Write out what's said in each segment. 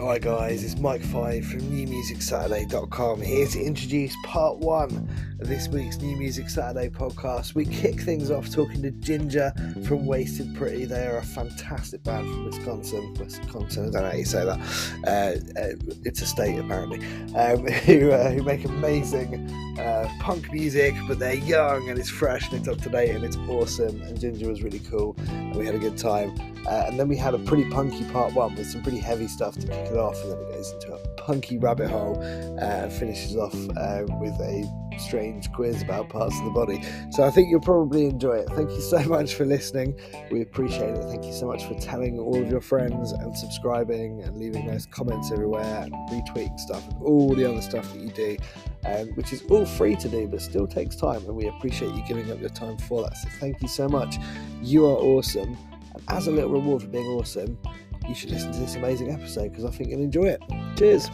Hi guys, it's Mike Five from NewMusicSaturday.com here to introduce part one of this week's New Music Saturday podcast. We kick things off talking to Ginger from Wasted Pretty. They are a fantastic band from Wisconsin. Wisconsin, I don't know how you say that. Uh, uh, it's a state apparently. Um, who, uh, who make amazing uh, punk music, but they're young and it's fresh and it's up to date and it's awesome. And Ginger was really cool and we had a good time. Uh, and then we had a pretty punky part one with some pretty heavy stuff to kick it off, and then it goes into a punky rabbit hole uh, and finishes off uh, with a strange quiz about parts of the body. So I think you'll probably enjoy it. Thank you so much for listening. We appreciate it. Thank you so much for telling all of your friends and subscribing and leaving those comments everywhere and retweeting stuff and all the other stuff that you do, um, which is all free to do but still takes time. And we appreciate you giving up your time for that. So thank you so much. You are awesome. As a little reward for being awesome, you should listen to this amazing episode because I think you'll enjoy it. Cheers.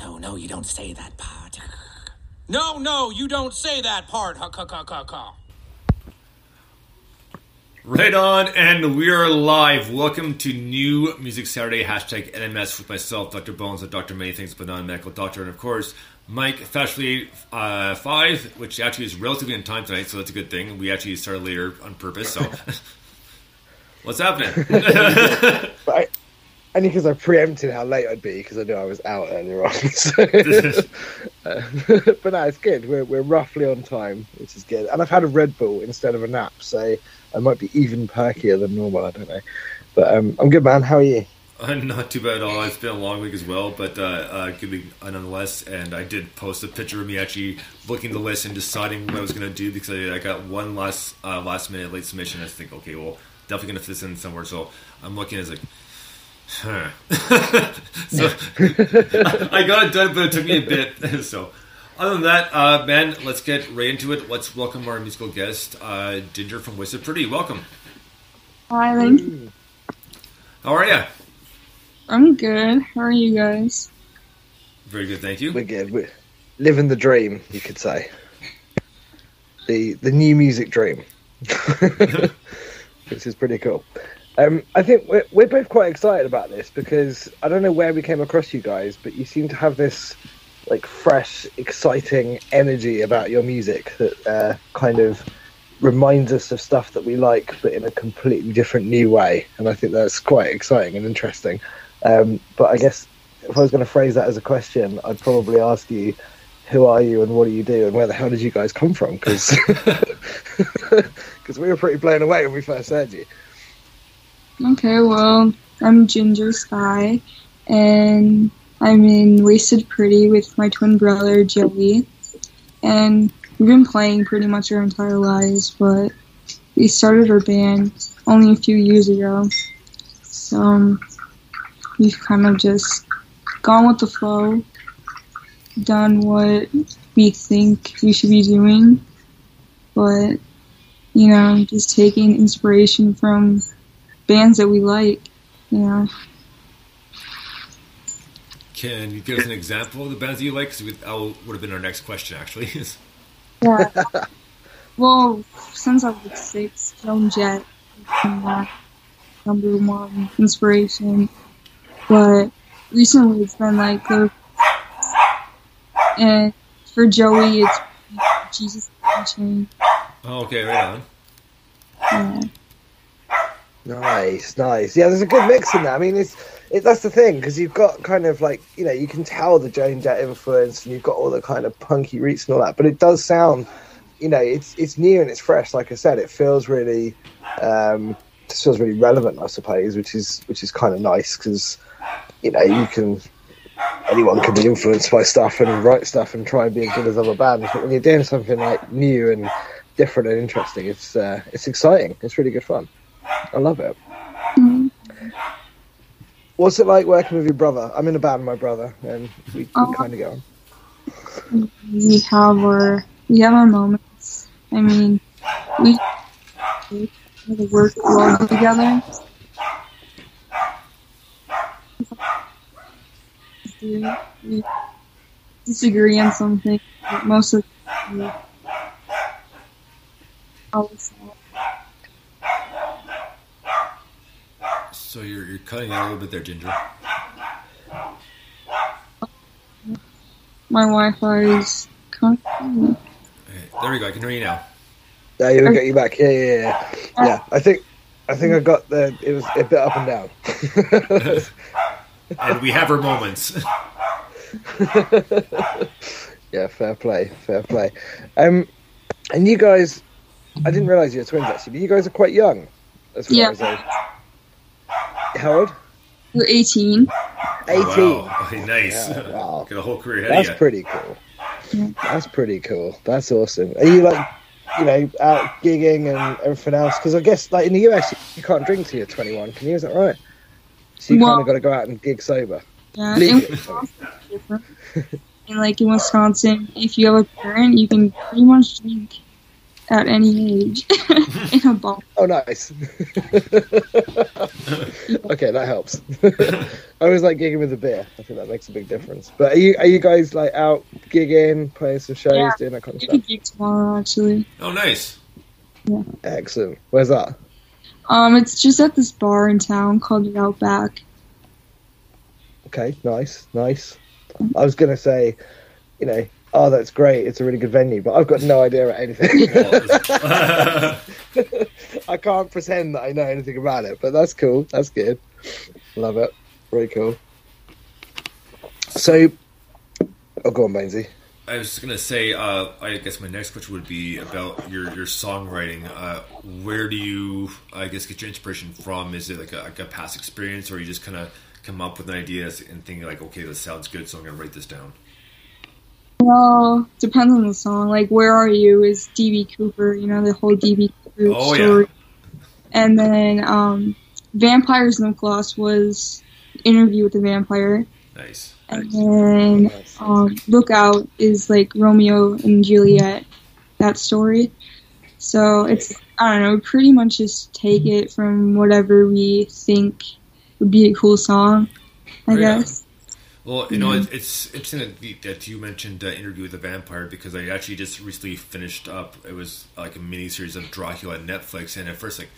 No, no, you don't say that part. No, no, you don't say that part. Ha ca ca ca ca. Right on, and we are live. Welcome to New Music Saturday, hashtag NMS with myself, Dr. Bones, and Dr. Many Things, but non medical doctor, and of course, Mike Fashly uh, 5, which actually is relatively in time tonight, so that's a good thing. We actually started later on purpose, so. What's happening? Only because I preempted how late I'd be because I knew I was out earlier on. So, uh, but no, it's good. We're, we're roughly on time, which is good. And I've had a Red Bull instead of a nap, so I might be even perkier than normal. I don't know. But um, I'm good, man. How are you? I'm not too bad at all. It's been a long week as well, but uh, uh, good week nonetheless. And I did post a picture of me actually looking the list and deciding what I was going to do because I, I, got one last uh, last minute late submission. I think, okay, well, definitely going to fit this in somewhere. So I'm looking as like Huh. so I got it done, but it took me a bit. So, other than that, uh, man, let's get right into it. Let's welcome our musical guest, uh, Ginger from Wasted Pretty. Welcome. Hi, thank you. How are you? I'm good. How are you guys? Very good, thank you. We're good. We're living the dream, you could say. The the new music dream, which is pretty cool. Um, I think we're, we're both quite excited about this because I don't know where we came across you guys, but you seem to have this like fresh, exciting energy about your music that uh, kind of reminds us of stuff that we like, but in a completely different new way. And I think that's quite exciting and interesting. Um, but I guess if I was going to phrase that as a question, I'd probably ask you, who are you and what do you do and where the hell did you guys come from? Because we were pretty blown away when we first heard you. Okay, well, I'm Ginger Sky, and I'm in Wasted Pretty with my twin brother Joey, and we've been playing pretty much our entire lives, but we started our band only a few years ago, so we've kind of just gone with the flow, done what we think we should be doing, but you know, just taking inspiration from bands that we like, you know. Can you give us an example of the bands that you like? Because that would have been our next question, actually. yeah. Well, since I was six, Joan Jett, and, uh, number one inspiration. But recently it's been like the and for Joey it's Jesus Chain. Oh, okay, right on. Yeah. Nice, nice. Yeah, there's a good mix in there. I mean, it's it, that's the thing because you've got kind of like you know you can tell the Joan Jett influence and you've got all the kind of punky roots and all that, but it does sound, you know, it's it's new and it's fresh. Like I said, it feels really, um, just feels really relevant, I suppose, which is which is kind of nice because, you know, you can anyone can be influenced by stuff and write stuff and try and be as good as other bands, but when you're doing something like new and different and interesting, it's uh, it's exciting. It's really good fun. I love it. Mhm. What's it like working with your brother? I'm in a band with my brother, and we, we Oh. kind of get on. We have our we have our moments. I mean, we we work well together. We disagree on something, but most of the time, So you're, you're cutting out a little bit there, Ginger. my Wi-Fi is kind of Okay, there we go. I can hear you now. Yeah, you'll get you back. Yeah, yeah, yeah. Yeah, I think I think I got the. It was a bit up and down. And we have our moments. yeah, fair play, fair play. Um, and you guys, I didn't realize you were twins actually, but you guys are quite young. As far Yeah. as I, how old? We're 18. Eighteen. Oh, wow. Okay, nice. Yeah, wow. Got a whole career ahead That's of you. pretty cool. That's pretty cool. That's awesome. Are you like, you know, out gigging and everything else? Because I guess like in the US, you can't drink till you're 21. Can you? Is that right? So you Well- kind of got to go out and gig sober. Yeah, in Legally. Wisconsin, it's different. And like in Wisconsin, if you have a parent, you can pretty much drink at any age in a bar. Oh, nice. okay, that helps. I always like gigging with a beer. I think that makes a big difference. But are you are you guys like out gigging, playing some shows, Yeah. doing that kind of You can stuff? gig tomorrow, actually. Oh, nice. Yeah. Excellent. Where's that? Um, it's just at this bar in town called the Outback. Okay, nice, nice. I was gonna say, you know, oh, that's great. It's a really good venue, but I've got no idea about anything. I can't pretend that I know anything about it, but that's cool. That's good. Love it. Really cool. So, oh, go on, Bainsy. I was just gonna say, uh, I guess my next question would be about your your songwriting. Uh, where do you, I guess, get your inspiration from? Is it like a, like a past experience, or you just kind of come up with an idea and think like, okay, this sounds good, so I'm gonna write this down? Well, depends on the song. Like, Where Are You is DB Cooper, you know, the whole DB Cooper Oh, yeah. story. And then, um, Vampire's Lip Gloss was Interview with the Vampire. Nice. And then, Nice. um, Lookout is like Romeo and Juliet, that story. So it's, I don't know, pretty much just take it from whatever we think would be a cool song, I Oh, yeah. Guess. Well, you know, it's, it's interesting that, that you mentioned uh, Interview with the Vampire because I actually just recently finished up. It was like a mini series of Dracula on Netflix, and at first, like,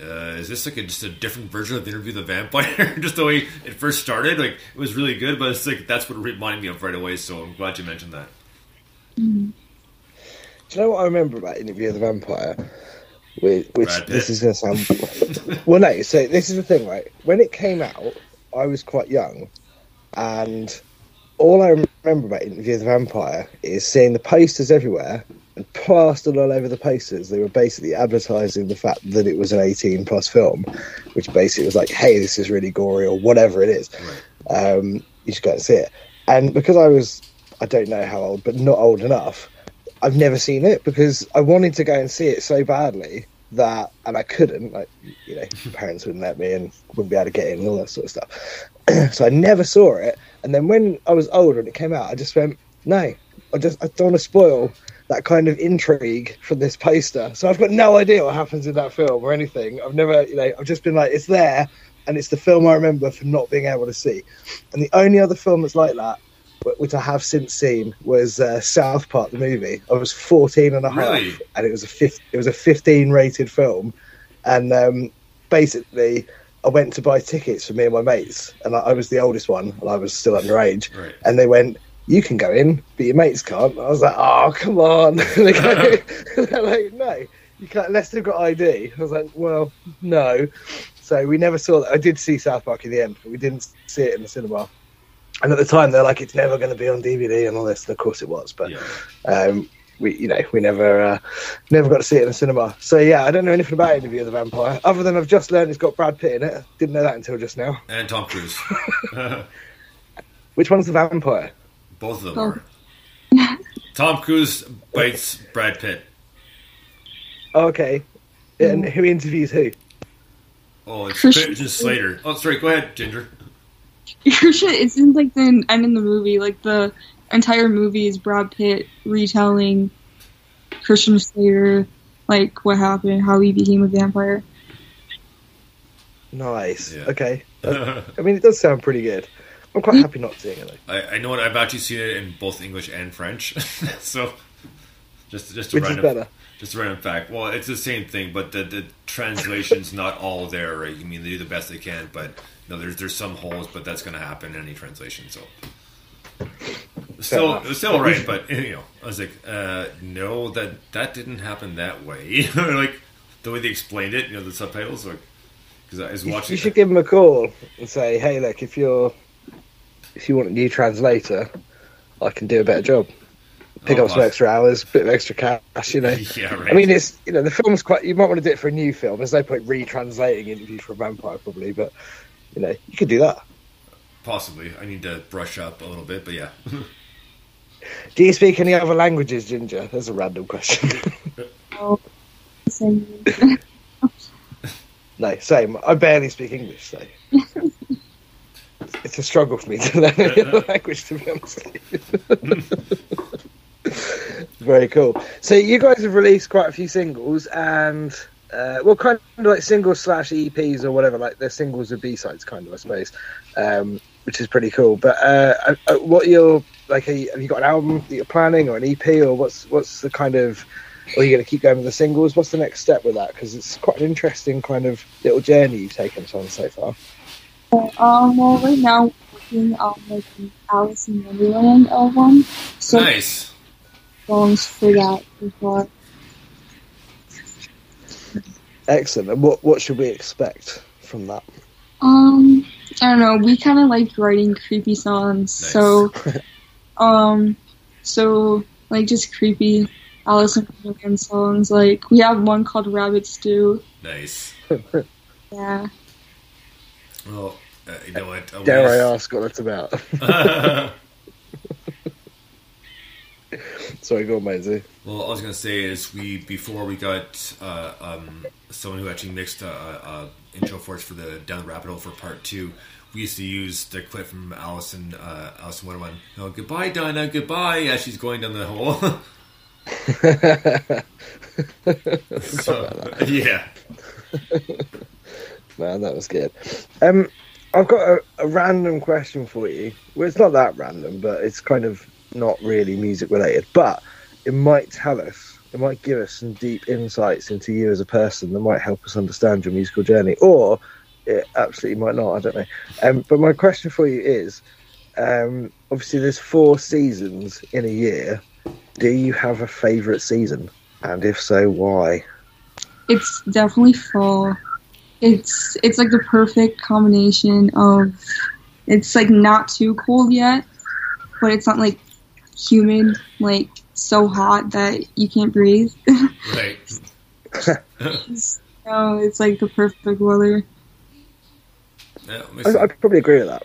uh, is this like a, just a different version of Interview with the Vampire? just the way it first started, like it was really good, but it's like that's what it reminded me of right away. So I'm glad you mentioned that. Do you know what I remember about Interview with the Vampire? Which, which this is going to sound. well, no. So this is the thing, right? When it came out, I was quite young, and all I remember about Interview with the Vampire is seeing the posters everywhere and plastered all over the posters. They were basically advertising the fact that it was an 18 plus film, which basically was like, "Hey, this is really gory" or whatever it is. Um, you should go and see it. And because I was, I don't know how old, but not old enough. I've never seen it because I wanted to go and see it so badly that, and I couldn't. Like, you know, parents wouldn't let me and wouldn't be able to get in and all that sort of stuff. so I never saw it. And then when I was older and it came out, I just went, no, I just I don't want to spoil that kind of intrigue from this poster. So I've got no idea what happens in that film or anything. I've never, you know, I've just been like, it's there, and it's the film I remember for not being able to see. And the only other film that's like that which I have since seen, was uh, South Park the movie. I was 14 and a half, Really? and it was a fif- it was a 15 rated film, and um, basically I went to buy tickets for me and my mates, and I, I was the oldest one, and I was still underage. Right. And they went, "You can go in, but your mates can't." I was like, "Oh, come on!" they go, they're like, "No, you can't unless they've got ID." I was like, "Well, no." So we never saw that. I did see South Park in the end, but we didn't see it in the cinema. And at the time, they're like, "It's never going to be on DVD," and all this. And of course, it was. But Yeah. um, we, you know, we never, uh, never got to see it in the cinema. So yeah, I don't know anything about Interview with the Vampire, other than I've just learned it's got Brad Pitt in it. Didn't know that until just now. And Tom Cruise. Which one's the vampire? Both of them Oh. are. Tom Cruise bites Brad Pitt. Oh, okay. And who interviews who? Oh, it's Christian Christian Slater. Oh, sorry. Go ahead, Ginger. Christian, it's in like the end in the movie. Like the entire movie is Brad Pitt retelling Christian Slater, like what happened, how he became a vampire. Nice. Yeah. Okay. I mean, it does sound pretty good. I'm quite happy not seeing it though. I, I know what I've actually seen it in both English and French. so, just just a Which is random, better? just a random fact. Well, it's the same thing, but the the translation's not all there. Right? I mean, they do the best they can, but know, there's there's some holes, but that's going to happen in any translation. So, still still right, but you know, I was like, uh, no, that that didn't happen that way. like the way they explained it, you know, the subtitles, like because I was watching. you should give him a call and say, "Hey, look, if you're if you want a new translator, I can do a better job. Pick Oh, up some extra hours, bit of extra cash, you know." yeah, right. I mean, it's you know the film's quite. You might want to do it for a new film. There's no point retranslating Interview for a Vampire, probably, but you know you could do that. possibly. I need to brush up a little bit, but yeah. Do you speak any other languages, Ginger? That's a random question. So, same- no, same. I barely speak English, so it's a struggle for me to learn any other language. To be honest, very cool. So you guys have released quite a few singles, and uh, well, kind of like singles slash EPs or whatever. Like they're singles or B sides, kind of, I suppose, um, which is pretty cool. But uh, uh, what you're like? Are you, have you got an album that you're planning, or an EP, or what's what's the kind of or are you going to keep going with the singles? What's the next step with that? Because it's quite an interesting kind of little journey you've taken us on so far. um, well, right now we're working on like an Alice in Wonderland album. So nice. songs for that as well. Excellent. And what what should we expect from that? Um, I don't know. We kind of like writing creepy songs, Nice. so um, so like just creepy Alice in Wonderland songs. Like we have one called Rabbit Stew. Nice. Yeah. Well, uh, you know what? I Dare I ask what that's about? Sorry, go on, well, I was gonna say is we before we got uh, um, someone who actually mixed uh, uh, intro for us for the Down the Rabbit Hole for part two. We used to use the clip from Allison, uh, Alice in Wonderland. Oh, goodbye, Dinah. Goodbye. As she's going down the hole. so, yeah. Man, that was good. Um, I've got a, a random question for you. Well, it's not that random, but it's kind of not really music related. But it might tell us, it might give us some deep insights into you as a person that might help us understand your musical journey, or it absolutely might not. I don't know. Um, but my question for you is, um, obviously, there's four seasons in a year. Do you have a favourite season? And if so, why? It's definitely fall. It's it's like the perfect combination of it's like not too cold yet, but it's not like humid, like so hot that you can't breathe. Right. so it's like the perfect weather. Yeah, I, I probably agree with that.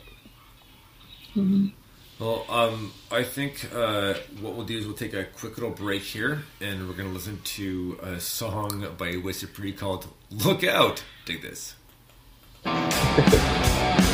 Mhm. Well, um, I think uh, what we'll do is we'll take a quick little break here, and we're going to listen to a song by Wasted Pretty called "Look Out." Dig this.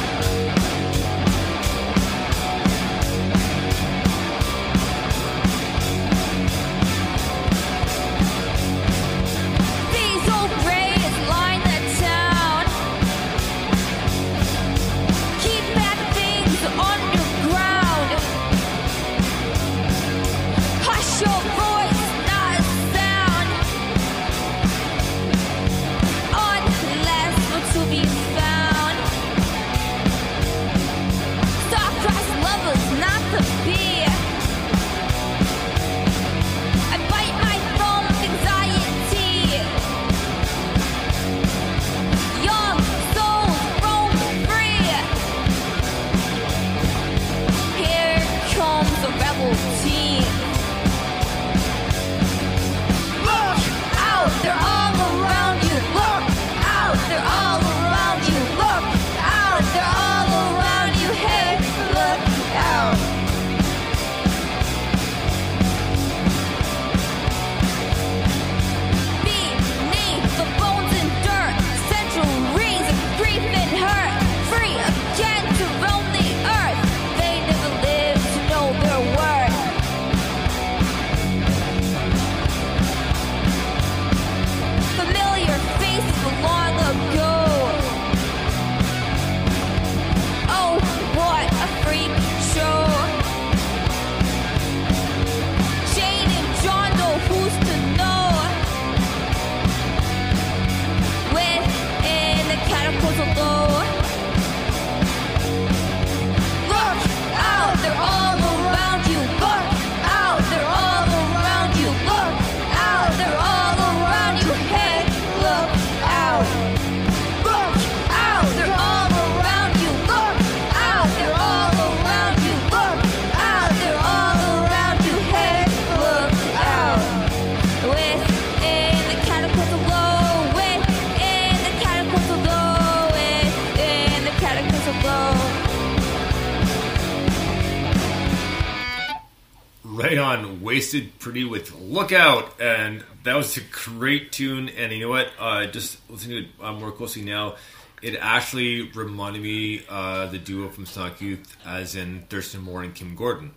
Wasted Pretty with Lookout, and that was a great tune. And you know what? Uh, just listening to it uh, more closely now, it actually reminded me uh, the duo from Sonic Youth, as in Thurston Moore and Kim Gordon,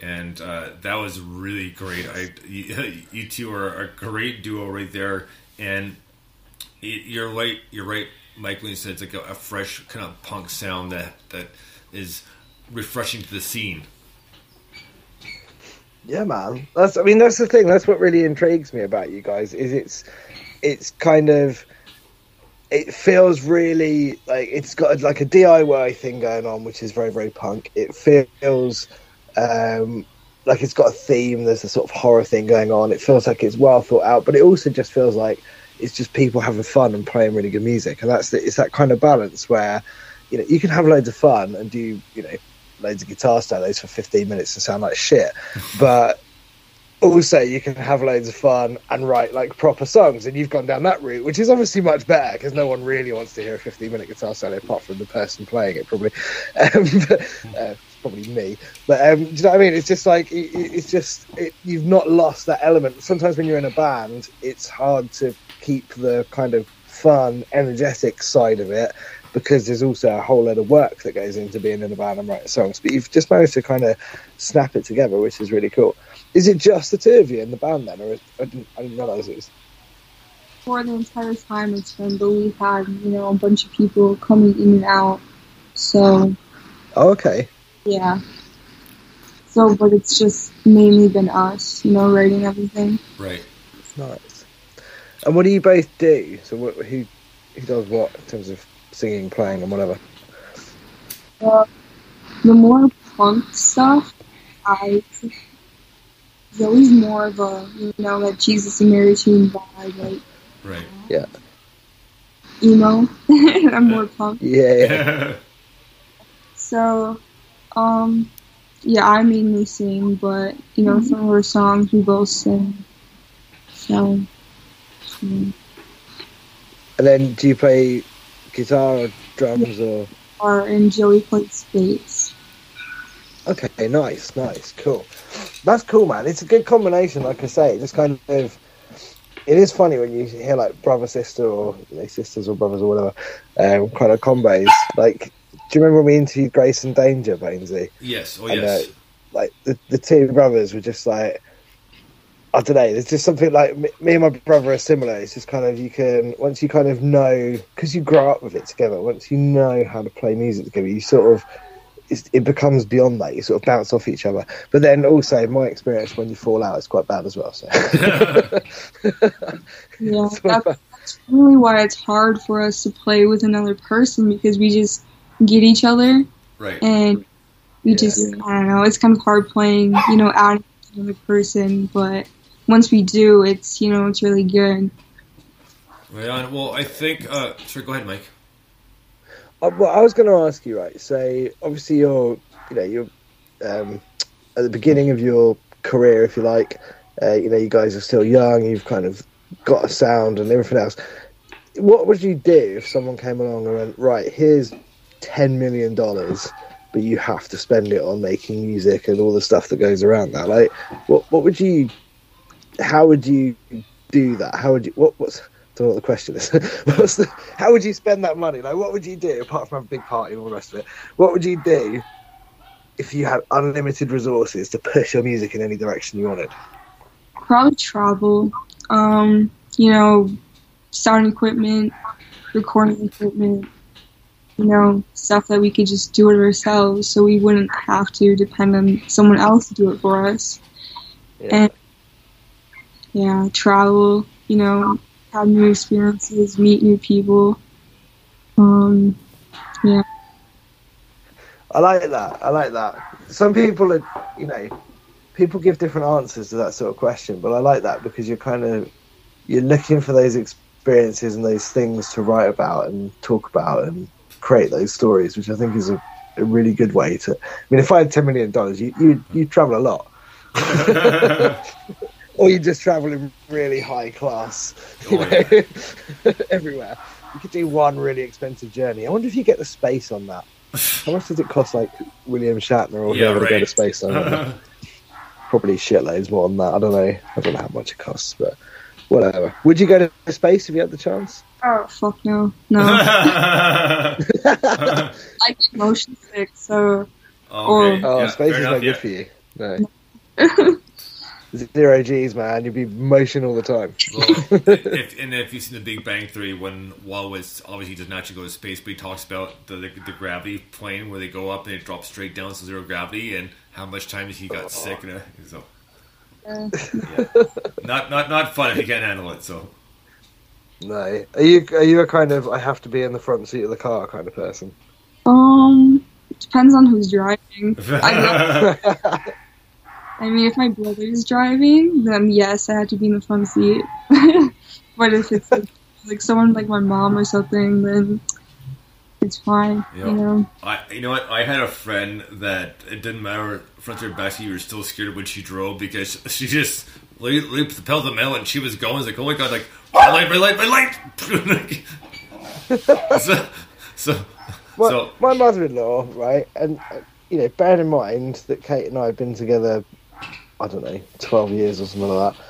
and uh, that was really great. I, you, you two are a great duo right there, and it, you're right. You're right, Mike, when you said it's like a, a fresh kind of punk sound that that is refreshing to the scene. Yeah, man. That's I mean that's the thing. That's what really intrigues me about you guys. Is it's it's kind of it feels really like it's got like a DIY thing going on, which is very very punk. It feels um, like it's got a theme. There's a sort of horror thing going on. It feels like it's well thought out, but it also just feels like it's just people having fun and playing really good music. And that's the, it's that kind of balance where you know you can have loads of fun and do you know loads of guitar solos for 15 minutes and sound like shit, but also you can have loads of fun and write like proper songs and you've gone down that route which is obviously much better because no one really wants to hear a 15 minute guitar solo apart from the person playing it probably. Um, but, uh, probably me. But um, do you know what i mean? It's just like it- it's just it, you've not lost that element. Sometimes when you're in a band it's hard to keep the kind of fun energetic side of it because there's also a whole lot of work that goes into being in a band and writing songs but you've just managed to kind of snap it together which is really cool is it just the two of you in the band then, or is, I didn't, I didn't realize it was? For the entire time it's been, but we've had, you know, a bunch of people coming in and out. So, Oh, okay. yeah. So, but it's just mainly been us, you know, writing everything. Right. Nice. And what do you both do? So, what, who who does what in terms of singing, playing, and whatever? Uh, the more punk stuff, I there's always more of a, you know, that Jesus and Mary Chain vibe, like, Right. Yeah. you know, I'm more punk. Yeah, yeah. So, um, yeah, I mainly sing, but you know, some of our songs we both sing. So, yeah. and then do you play guitar or drums or? or and Joey plays bass. Okay, nice, nice, cool. That's cool, man. It's a good combination, like I say. Just kind of, it is funny when you hear like brother sister or you know, sisters or brothers or whatever, um, kind of combos. Like, do you remember when we interviewed Grace and Danger, Bainesy? Yes. Oh, And, yes. uh, like the the two brothers were just like. I don't know. There's just something like me, me and my brother are similar. It's just kind of you can once you kind of know because you grow up with it together. Once you know how to play music together, you sort of it's, it becomes beyond that. You sort of bounce off each other. But then also, my experience when you fall out is quite bad as well. So Yeah, that's, that's really why it's hard for us to play with another person because we just get each other right. and we Yeah. just I don't know. It's kind of hard playing, you know, adding another person, but once we do, it's you know, it's really good. Right on. Well, I think. Uh, sorry. Go ahead, Mike. Uh, well, I was going to ask you, right? So obviously you're, you know, you're um, at the beginning of your career, if you like. Uh, you know, you guys are still young. You've kind of got a sound and everything else. What would you do if someone came along and went, right, here's ten million dollars, but you have to spend it on making music and all the stuff that goes around that? Like, what what would you? How would you do that? How would you? What what's don't know what the question is. What's the, how would you spend that money? Like, what would you do apart from have a big party and all the rest of it? What would you do if you had unlimited resources to push your music in any direction you wanted? Probably travel. Um, you know, sound equipment, recording equipment, you know, stuff that we could just do it ourselves so we wouldn't have to depend on someone else to do it for us. Yeah. And yeah, travel, you know, have new experiences, meet new people. Um, yeah. I like that. I like that. Some people are, you know, people give different answers to that sort of question, but I like that because you're kind of you're looking for those experiences and those things to write about and talk about and create those stories, which I think is a, a really good way to. I mean, if I had ten million dollars, you you you travel a lot. or you just travel in really high class, you Oh, know, everywhere. You could do one really expensive journey. I wonder if you get the space on that. How much does it cost, like William Shatner or Yeah, whoever to go to space? On probably shitloads more than that. I don't know. I don't know how much it costs, but whatever. Would you go to space if you had the chance? Oh fuck no, no. I get motion sick, so okay. Oh, yeah, space fair is enough, no good yeah. for you. No. Zero G's, man. You'd be motion all the time. Well, if, and if you've seen The Big Bang Theory, when Wallace obviously doesn't actually go to space, but he talks about the, the, the gravity plane where they go up and they drop straight down to zero gravity, and how much time he got sick and everything. So, yeah. not not not fun if you can't handle it. So, No. Are you are you a kind of I have to be in the front seat of the car kind of person? um, depends on who's driving. I, I mean, if my brother's driving, then yes, I have to be in the front seat. but if it's like, like someone like my mom or something, then it's fine. Yeah. You know. I you know what? I had a friend that it didn't matter front or back seat. You were still scared when she drove because she just laid, laid the pedal to the metal and she was going. It's like, oh my god, like red light, red light, red light. so, so, My, so my mother-in-law, right, and uh, you know, bearing in mind that Kate and I have been together, I don't know, twelve years or something like that.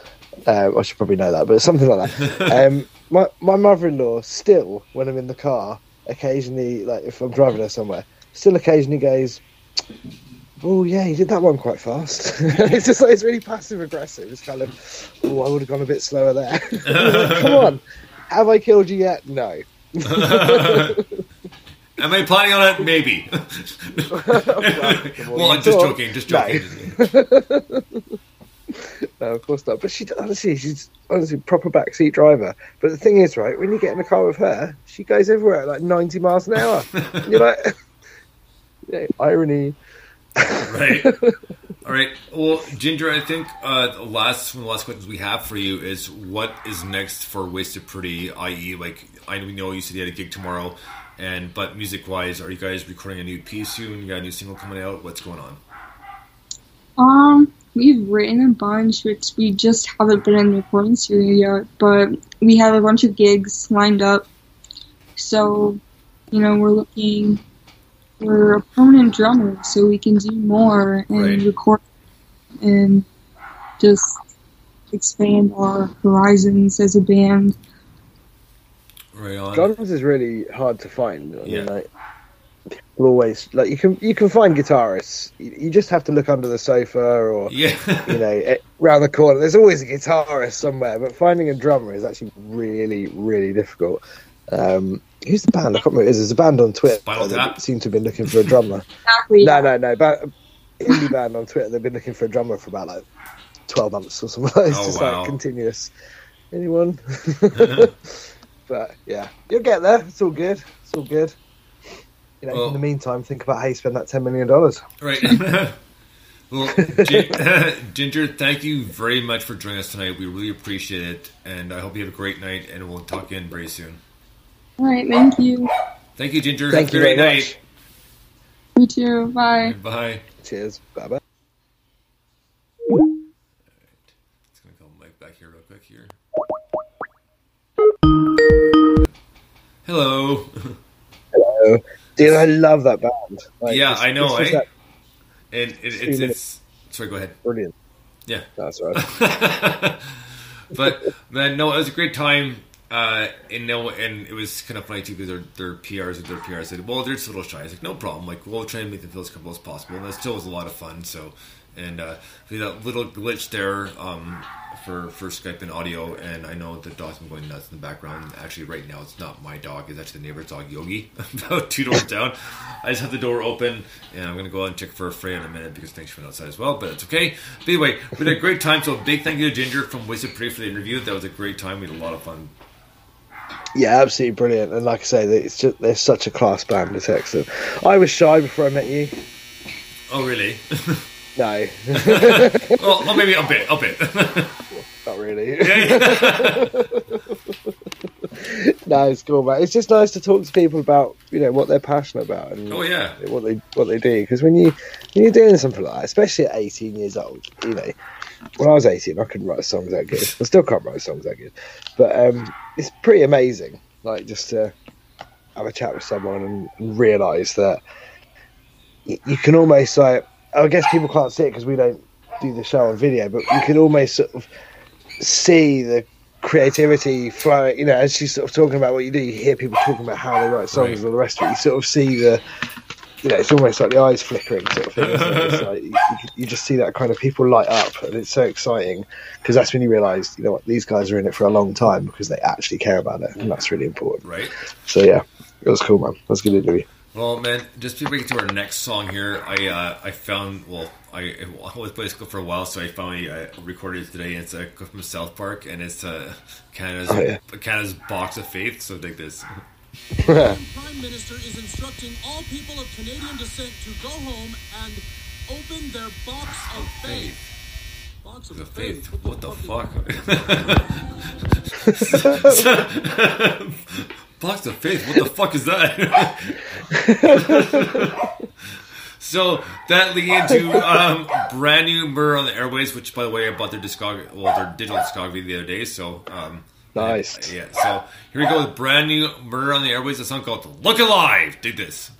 Uh, I should probably know that, but something like that. um, my my mother-in-law still, when I'm in the car, occasionally, like if I'm driving her somewhere, still occasionally goes, "Oh yeah, you did that one quite fast." it's just like it's really passive aggressive. It's kind of, "Oh, I would have gone a bit slower there." Come on, have I killed you yet? No. Am I planning on it? Maybe. well, I'm just No. joking. Just joking. No, of course not. But she honestly, she's honestly proper backseat driver. But the thing is, right, when you get in the car with her, she goes everywhere at like ninety miles an hour. You're like, yeah, irony. right. All right. Well, Ginger, I think uh, the last one of the last questions we have for you is what is next for Wasted Pretty, i.e., like I know you said you had a gig tomorrow, and but music wise, are you guys recording a new piece soon? You got a new single coming out? What's going on? Um, we've written a bunch, which we just haven't been in the recording studio yet. But we have a bunch of gigs lined up, so you know we're looking for a permanent drummer so we can do more and Right. record and just expand our horizons as a band. Right on. Drums is really hard to find. I mean, Yeah. like, people always like you can you can find guitarists. You, you just have to look under the sofa or Yeah. you know eh, round the corner. There's always a guitarist somewhere, but finding a drummer is actually really really difficult. Um, who's the band? I can't remember. It is. There's a band on Twitter Spinal that Tap? seem to have been looking for a drummer. No, no, no. But indie band on Twitter, they've been looking for a drummer for about like twelve months or something. It's Oh, just wow. like continuous. Anyone? but yeah, you'll get there. It's all good. It's all good. You know, Well- in the meantime, think about how you spend that ten million dollars. Right. well, Gin- Ginger, thank you very much for joining us tonight. We really appreciate it, and I hope you have a great night, and we'll talk again very soon. All right, thank you. Thank you, Ginger. Thank have you a great very night. You too. Bye. Bye. Cheers. Bye bye. Hello. Hello. Dude, I love that band. Like, yeah, I know, eh? that- And it, it's it's. Sorry, go ahead. Brilliant. Yeah. That's right. but man, no, it was a great time. Uh, and no, and it was kind of funny too because their their PRs and their PRs said, "Well, they're just a little shy." I was like, "No problem. Like, we'll try and make them feel as comfortable as possible." And that still was a lot of fun. So, and uh, we had that little glitch there um, for for Skype and audio, and I know the dog's been going nuts in the background. Actually, right now it's not my dog; it's actually the neighbor's dog, Yogi, about two doors down. I just have the door open, and I'm gonna go out and check for a Freya in a minute because things went outside as well. But it's okay. But anyway, we had a great time. So, big thank you to Ginger from Wasted Pretty for the interview. That was a great time. We had a lot of fun. Yeah, absolutely brilliant. And like I say, it's just they're such a class band. It's excellent. I was shy before I met you. Oh, really? No, well, well, maybe a bit, a bit. not really. Yeah, no, it's cool, man. It's just nice to talk to people about you know what they're passionate about and oh, yeah. what they what they do. Because when you when you're doing something like that, especially at 18 years old, you know, when I was 18, I couldn't write songs that good. I still can't write songs that good, but um, it's pretty amazing. Like just to have a chat with someone and, and realize that y- you can almost like I guess people can't see it because we don't do the show on video, but you can almost sort of see the creativity flowing. You know, as she's sort of talking about what you do, you hear people talking about how they write songs Right. and all the rest of it. You sort of see the, you know, it's almost like the eyes flickering sort of thing. It? Like you, you- just see that kind of people light up, and it's so exciting because that's when you realise, you know what, these guys are in it for a long time because they actually care about it, and mm. that's really important. Right. So yeah, it was cool, man. That's good to do. Well, man, just before we get to our next song here, I uh, I found well, I, I was playing this clip for a while, so I finally uh, recorded it today. It's a clip from South Park, and it's uh, Canada's Oh, yeah. Canada's box of faith. So dig this. Prime Minister is instructing all people of Canadian descent to go home and open their box of faith. Box of The faith. faith. What the is- fuck? Box of faith. What the fuck is that? so that leads into um, brand new Murder on the Airways, which, by the way, I bought their discog, well, their digital discography the other day. So um, Nice. yeah. So here we go with brand new Murder on the Airways. A song called "Look Alive." Dig this.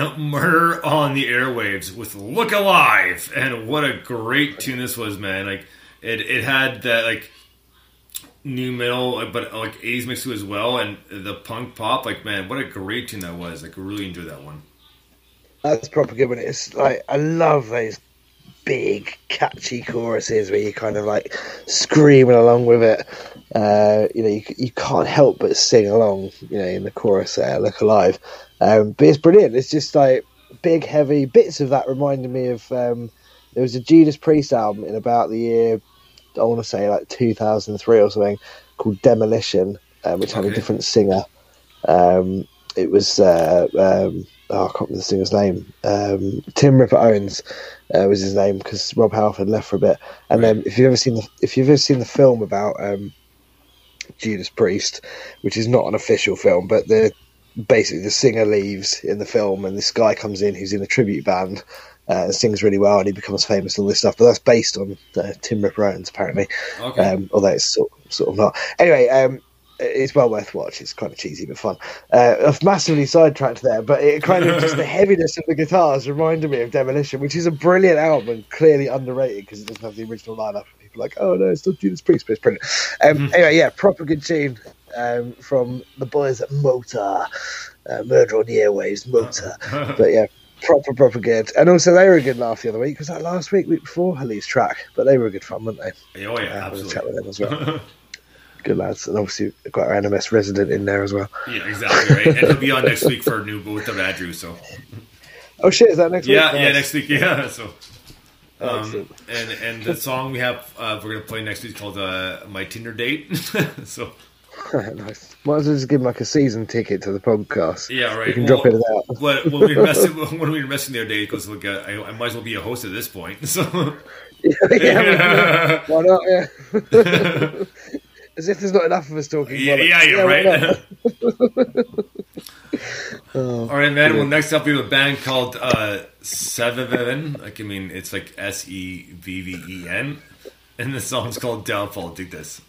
On, Murder on the Airwaves with Look Alive, and what a great tune this was, man! Like it, it had that like nu metal, but like 80s mix to as well, and the punk pop. Like man, what a great tune that was! Like really enjoyed that one. That's proper good. When it's like I love those big catchy choruses where you kind of like screaming along with it. Uh, you know, you, you can't help but sing along. You know, in the chorus there, "Look Alive." Um, but it's brilliant. It's just like big, heavy bits of that reminded me of. Um, there was a Judas Priest album in about the year I want to say like 2003 or something called Demolition, um, which had a different singer. Um, it was uh, um, oh, I can't remember the singer's name. Um, Tim Ripper Owens uh, was his name because Rob Halford left for a bit. And then if you've ever seen the if you've ever seen the film about um, Judas Priest, which is not an official film, but the basically the singer leaves in the film and this guy comes in who's in a tribute band. Uh, and sings really well and he becomes famous and all this stuff, but that's based on uh, Tim Ripper Owens apparently Okay. um, although it's sort, sort of not. Anyway, um, it's well worth watch. It's kind of cheesy but fun. Uh, I've massively sidetracked there, but it kind of just the heaviness of the guitars reminded me of Demolition, which is a brilliant album and clearly underrated because it doesn't have the original lineup. People like, oh no, it's not Judas Priest, but it's brilliant. Um, Anyway, yeah, proper good tune um, from the boys at Motor, uh, Murder on the Airwaves, Motor. but yeah. Proper, proper good, and also they were a good laugh the other week. Was that last week, week before Haley's track? But they were a good fun, weren't they? oh yeah, Uh, we'll chat absolutely. with them as well. Good lads, and obviously got our NMS resident in there as well. Yeah, exactly right. and he'll be on next week for a new boat of Andrew. So Oh shit, is that next yeah, week? yeah, Nice. next week. Yeah, so. Um, and and the song we have uh, we're gonna play next week is called uh, "My Tinder Date." so nice. Might as well just give him like a season ticket to the podcast. yeah, right. You can Well, drop it out. When, when we were messing when we were messing the other day, goes, "Look, uh, I, I might as well be a host at this point." So yeah, why not? Yeah. As if there's not enough of us talking. yeah, yeah, you're why right. not? All right, man. Well, next up we have a band called uh, Seven. Like, I mean, it's like S E V V E N, and the song's called "Downfall." Dig this.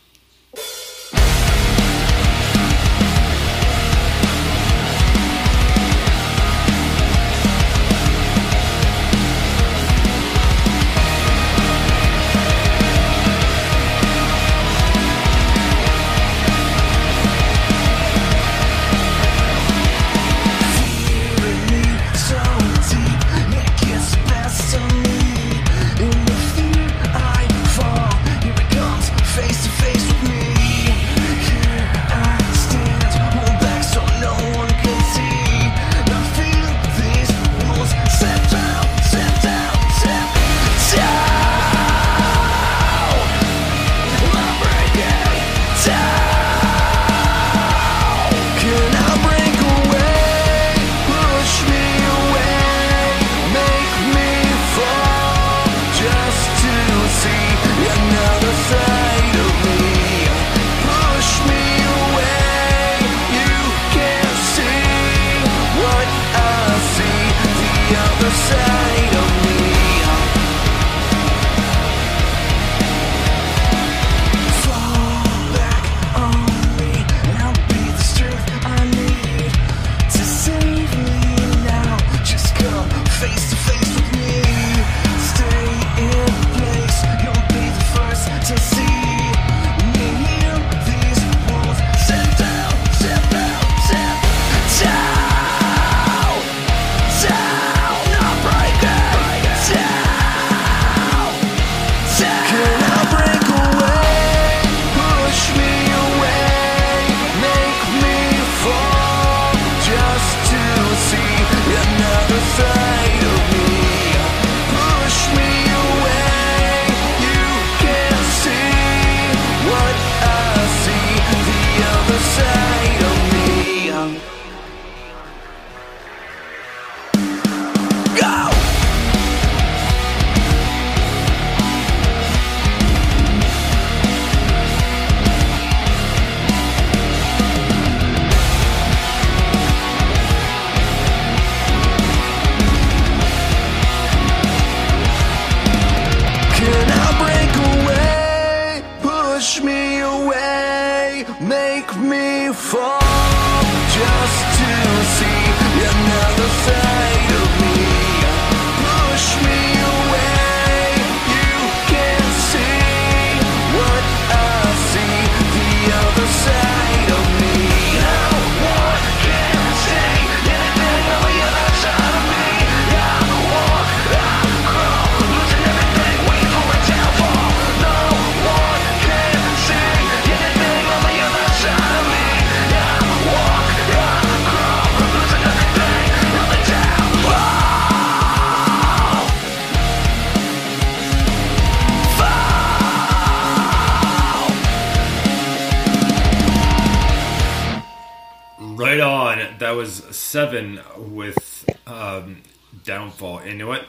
Seven with um, Downfall. And you know what?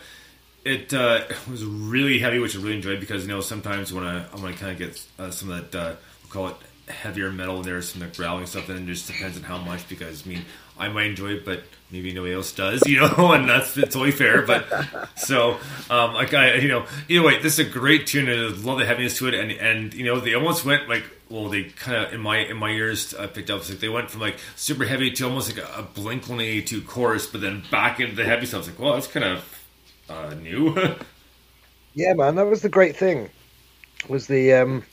It uh, was really heavy, which I really enjoyed because you know sometimes when I I want to kind of get uh, some of that uh, we'll call it heavier metal, there's some like growling stuff, and it just depends on how much. Because I mean, I might enjoy it, but maybe nobody else does, you know, and that's it's totally fair. But so, um, like I, you know, either way, this is a great tune, and I love the heaviness to it, and and you know, they almost went like, well, they kind of in my in my ears I picked up, like they went from like super heavy to almost like a, a Blink One Eighty Two chorus, but then back into the heavy stuff. It's like, well, that's kind of uh, new. Yeah, man, that was the great thing. Was the um,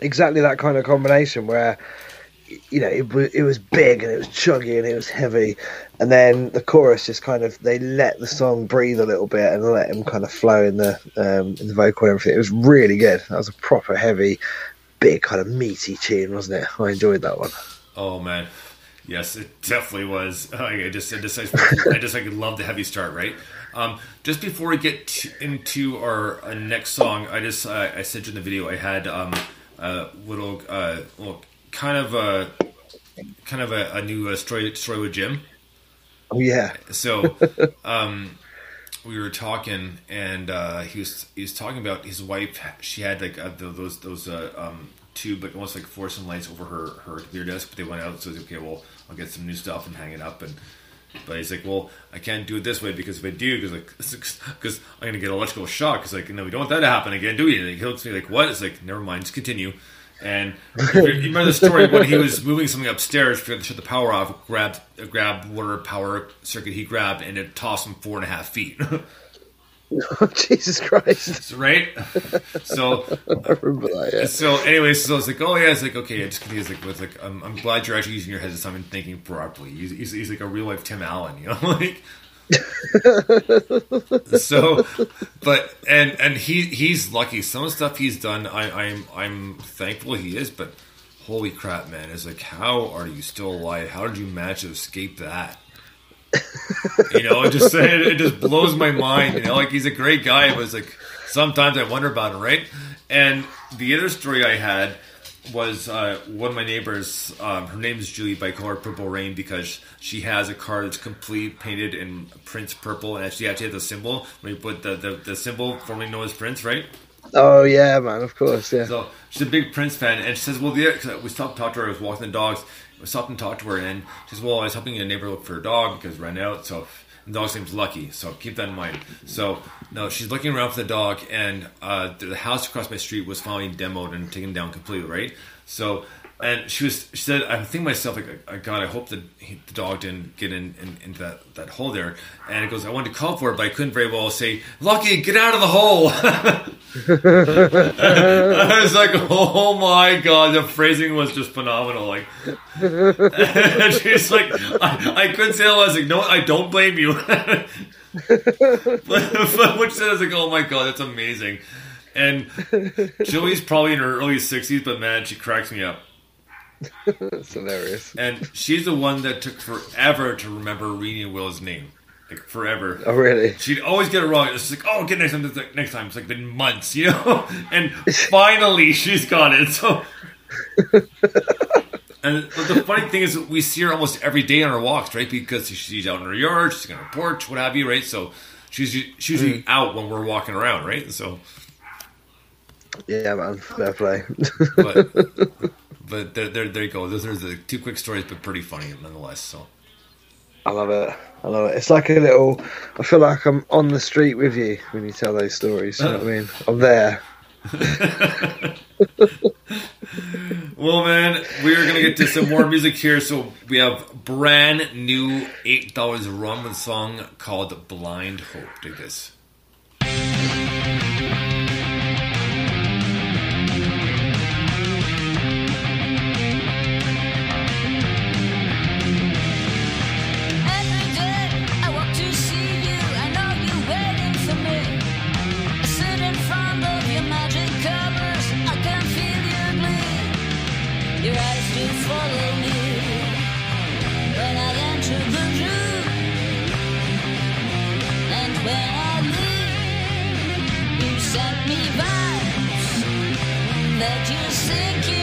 exactly that kind of combination where you know it, wa- it was big and it was chuggy and it was heavy, and then the chorus just kind of they let the song breathe a little bit and let him kind of flow in the um, in the vocal and everything. It was really good. That was a proper heavy, big kind of meaty tune, wasn't it? I enjoyed that one. Oh man, yes, it definitely was. I just, I just, I just, I could love the heavy start, right? Um, just before we get to, into our uh, next song, I just, uh, I said in the video, I had um, a little, uh, well, kind of a, kind of a, a new uh, story, story with Jim. Oh yeah, So, um, we were talking, and uh, he was he was talking about his wife. She had like uh, those those uh, um, tube like almost like fluorescent lights over her her computer desk, but they went out. So he's okay. Well, I'll get some new stuff and hang it up. And but he's like, well, I can't do it this way because if I do, because like because I'm gonna get electrical shock. Because like, no, we don't want that to happen again, do we? And he looks at me like, what? It's like, never mind, just continue. And you remember the story when he was moving something upstairs, to shut the power off, grabbed grabbed whatever power circuit he grabbed, and it tossed him four and a half feet. Oh, Jesus Christ! right? So, that. Yeah. so anyway, so it's like, oh yeah, it's like okay, it just continues like with like, I'm, I'm glad you're actually using your head this time and thinking properly. He's, he's, he's like a real life Tim Allen, you know, like. so, but and and he he's lucky. Some of the stuff he's done, I, I'm I'm thankful he is. But holy crap, man! It's like, how are you still alive? How did you manage to escape that? you know, it just it, it just blows my mind. You know, like he's a great guy, but it's like sometimes I wonder about him, right? And the other story I had was uh, one of my neighbors. Um, her name is Julie, but I call her Purple Rain because she has a car that's complete painted in Prince purple, and she actually has a symbol when you put the, the, the symbol formerly known as Prince, right? Oh yeah, man. Of course, yeah. So she's a big Prince fan, and she says, "Well, the we stopped to talk to her. I was walking the dogs. We stopped and talked to her, and she says, "Well, I was helping a neighbor look for a dog because it ran out. So the dog's name's Lucky. So keep that in mind." So no, she's looking around for the dog, and uh, the house across my street was finally demoed and taken down completely, right? So. And she was. She said, "I think to myself, like, uh, God, I hope that the dog didn't get in, in into that, that hole there." And it goes, "I wanted to call for it, but I couldn't very well say, Lucky, get out of the hole." I was like, oh my god, the phrasing was just phenomenal. Like, and she's like, I, I couldn't say. I was like, no, I don't blame you. but, but which said, I was like, oh my god, that's amazing. And Julie's probably in her early 60s, but man, she cracks me up. It's hilarious. And she's the one that took forever to remember and Will's name. Like, forever. Oh really? She'd always get it wrong. It's like, oh, get next time. It's like, next time. It's like been months, you know. And finally, she's got it. So, and the funny thing is, we see her almost every day on her walks, right? Because she's out in her yard, she's on her porch, what have you, right? So, she's she's usually mm. out when we're walking around, right? So, Yeah, man. Fair play. but but there, there, there you go. Those are the two quick stories, but pretty funny nonetheless. So, I love it. I love it. It's like a little. I feel like I'm on the street with you when you tell those stories. You know what I mean? I'm there. Well, man, we are going to get to some more music here. So we have brand new eight dollars rum song called "Blind Hope." Dig this. That you're sinking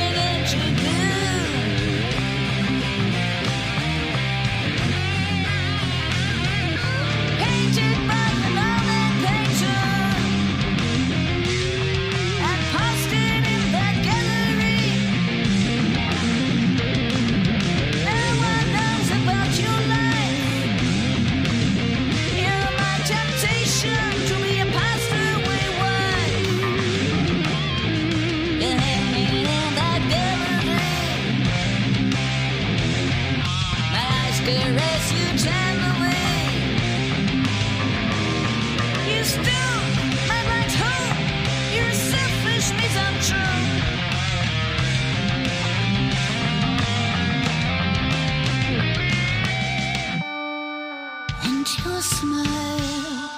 and your smile.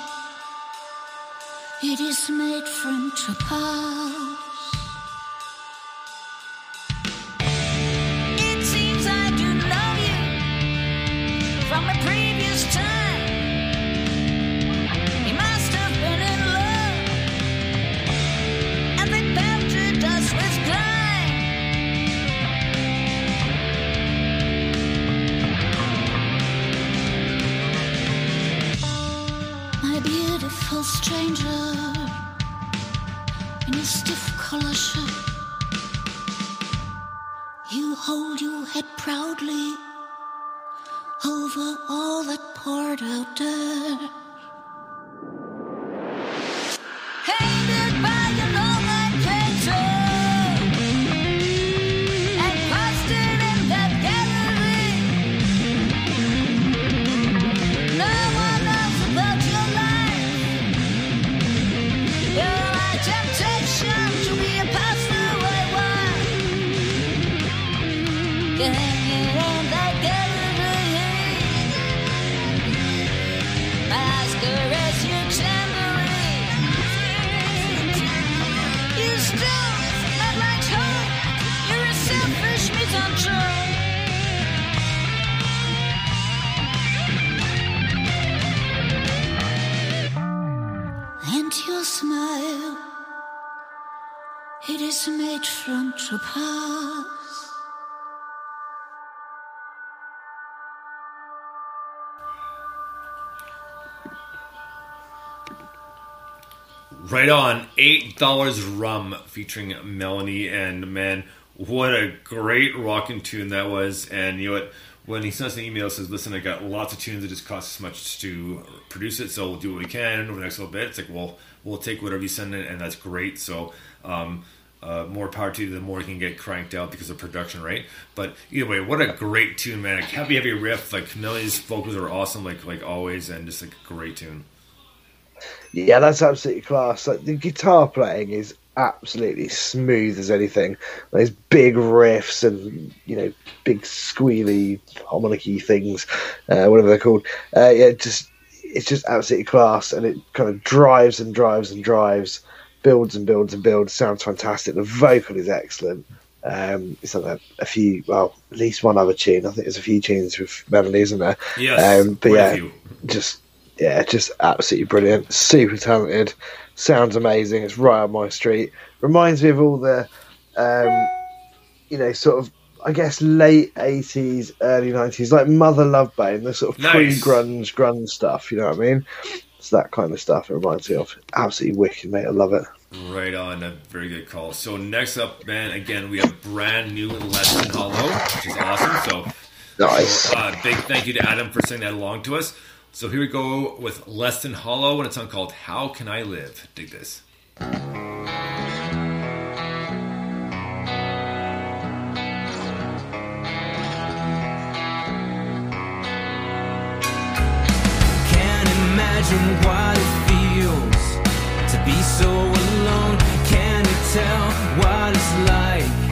It is made from topaz. Stranger in a stiff collar shirt. You hold your head proudly over all that poured out dirt. Smile, it is made from topaz. Right on, eight dollars rum featuring Melanie and man, what a great rockin' tune that was. And you know what? When he sends an email, says, "Listen, I got lots of tunes. It just costs as much to produce it, so we'll do what we can over the next little bit." It's like, well, we'll take whatever you send in, and that's great. So, um, uh, more power to you. The more you can get cranked out because of production, right? But either way, what a great tune, man! A heavy, heavy riff. Like Melanie's vocals are awesome, like like always, and just like a great tune. Yeah, that's absolutely class. Like the guitar playing is absolutely smooth as anything. Those big riffs and you know big squealy harmonicy things, uh, whatever they're called. Uh, yeah, just it's just absolutely class, and it kind of drives and drives and drives, builds and builds and builds. Sounds fantastic. The vocal is excellent. Um, it's like a, few, well, at least one other tune. I think there's a few tunes with Melanie, isn't there? Yes, Um, but yeah, just yeah, just absolutely brilliant. Super talented. Sounds amazing. It's right up my street. Reminds me of all the, um, you know, sort of I guess late eighties, early nineties, like Mother Love Bone, the sort of Nice. pre-grunge, grunge stuff. You know what I mean? It's that kind of stuff. It reminds me of. Absolutely wicked, mate. I love it. Right on, a very good call. So next up, man, again we have brand new Lesson Hollow, which is awesome. So Nice. uh, big thank you to Adam for sending that along to us. So here we go with Lesson Hollow and a song called How Can I Live? Dig this. Imagine what it feels to be so alone. Can you tell what it's like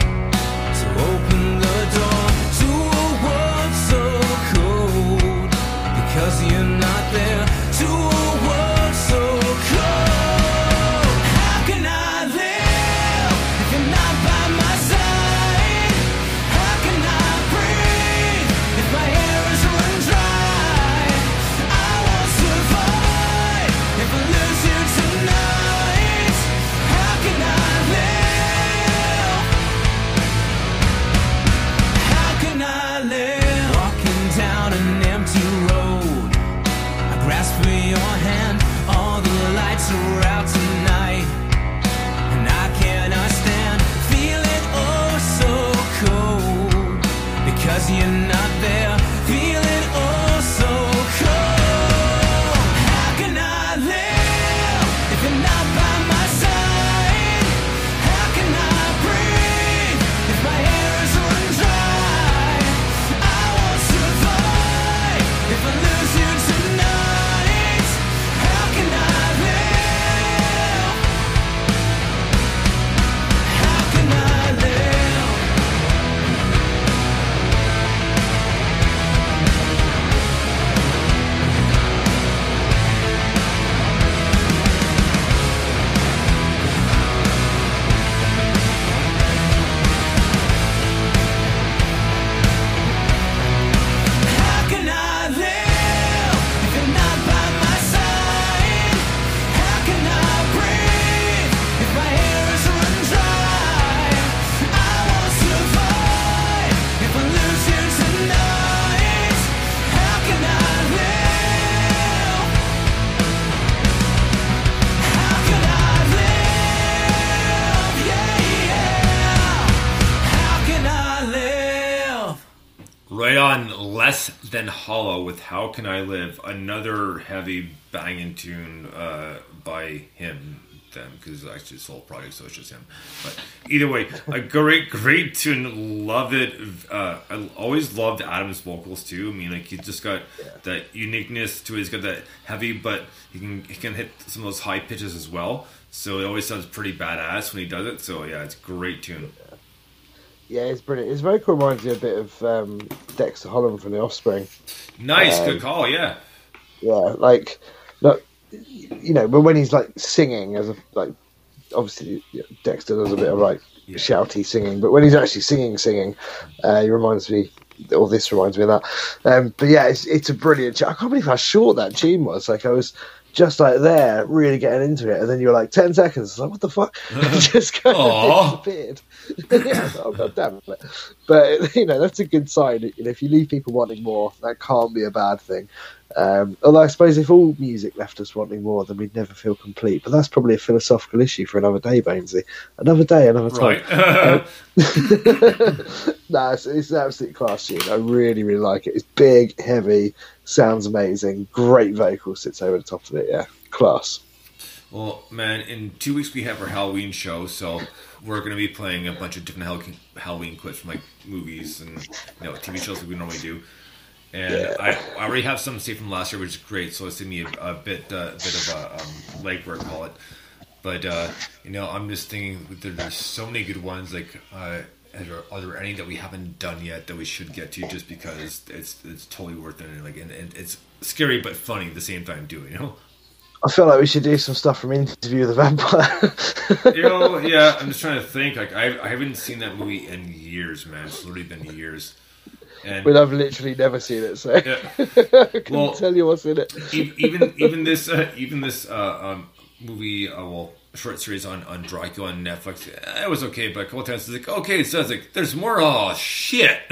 Than Hollow with How Can I Live, another heavy banging tune uh, by him, them, because it's actually a solo project, so it's just him. But either way, a great, great tune. Love it. Uh, I always loved Adam's vocals too. I mean, like, he's just got that uniqueness to it. He's got that heavy, but he can, he can hit some of those high pitches as well. So it always sounds pretty badass when he does it. So yeah, it's a great tune. Yeah, it's brilliant. His vocal reminds me a bit of um, Dexter Holland from The Offspring. Nice, Um, good call. Yeah. Yeah, like, look, you know, but when he's like singing, as a like, obviously Dexter does a bit of like Yeah. shouty singing, but when he's actually singing, singing, uh, he reminds me, or this reminds me of that. Um, but yeah, it's it's a brilliant. tune. I can't believe how short that tune was. Like I was just like there, really getting into it, and then you were like ten seconds. I like, what the fuck? It just kind of disappeared. yeah, I was like, oh god damn it! But you know, that's a good sign. You know, if you leave people wanting more, that can't be a bad thing. Um, although I suppose if all music left us wanting more, then we'd never feel complete. But that's probably a philosophical issue for another day, Bainesy. Another day, another time. Right. no, it's, it's an absolute class tune. I really, really like it. It's big, heavy, sounds amazing, great vocal sits over the top of it. Yeah, class. Well, man, in two weeks we have our Halloween show, so we're going to be playing a bunch of different Halloween clips from like movies and you know TV shows that we normally do. And Yeah. I, I already have some saved from last year, which is great. So it's giving me a, a bit, uh, a bit of a um, legwork, call it. But uh, you know, I'm just thinking there's so many good ones. Like, uh, are there, are there any that we haven't done yet that we should get to? Just because it's it's totally worth it. And like, and, and it's scary but funny at the same time, too. You know. I feel like we should do some stuff from Interview with the Vampire. you know, yeah, I'm just trying to think. Like, I, I haven't seen that movie in years, man. It's literally been years. And but I've literally never seen it, so Yeah. I couldn't Well- tell you what's in it. even even this uh, even this uh, um, movie, uh, well, short series on on Dracula on Netflix, eh, it was okay. But a couple times it's like, okay, so it's like, there's more. Oh shit!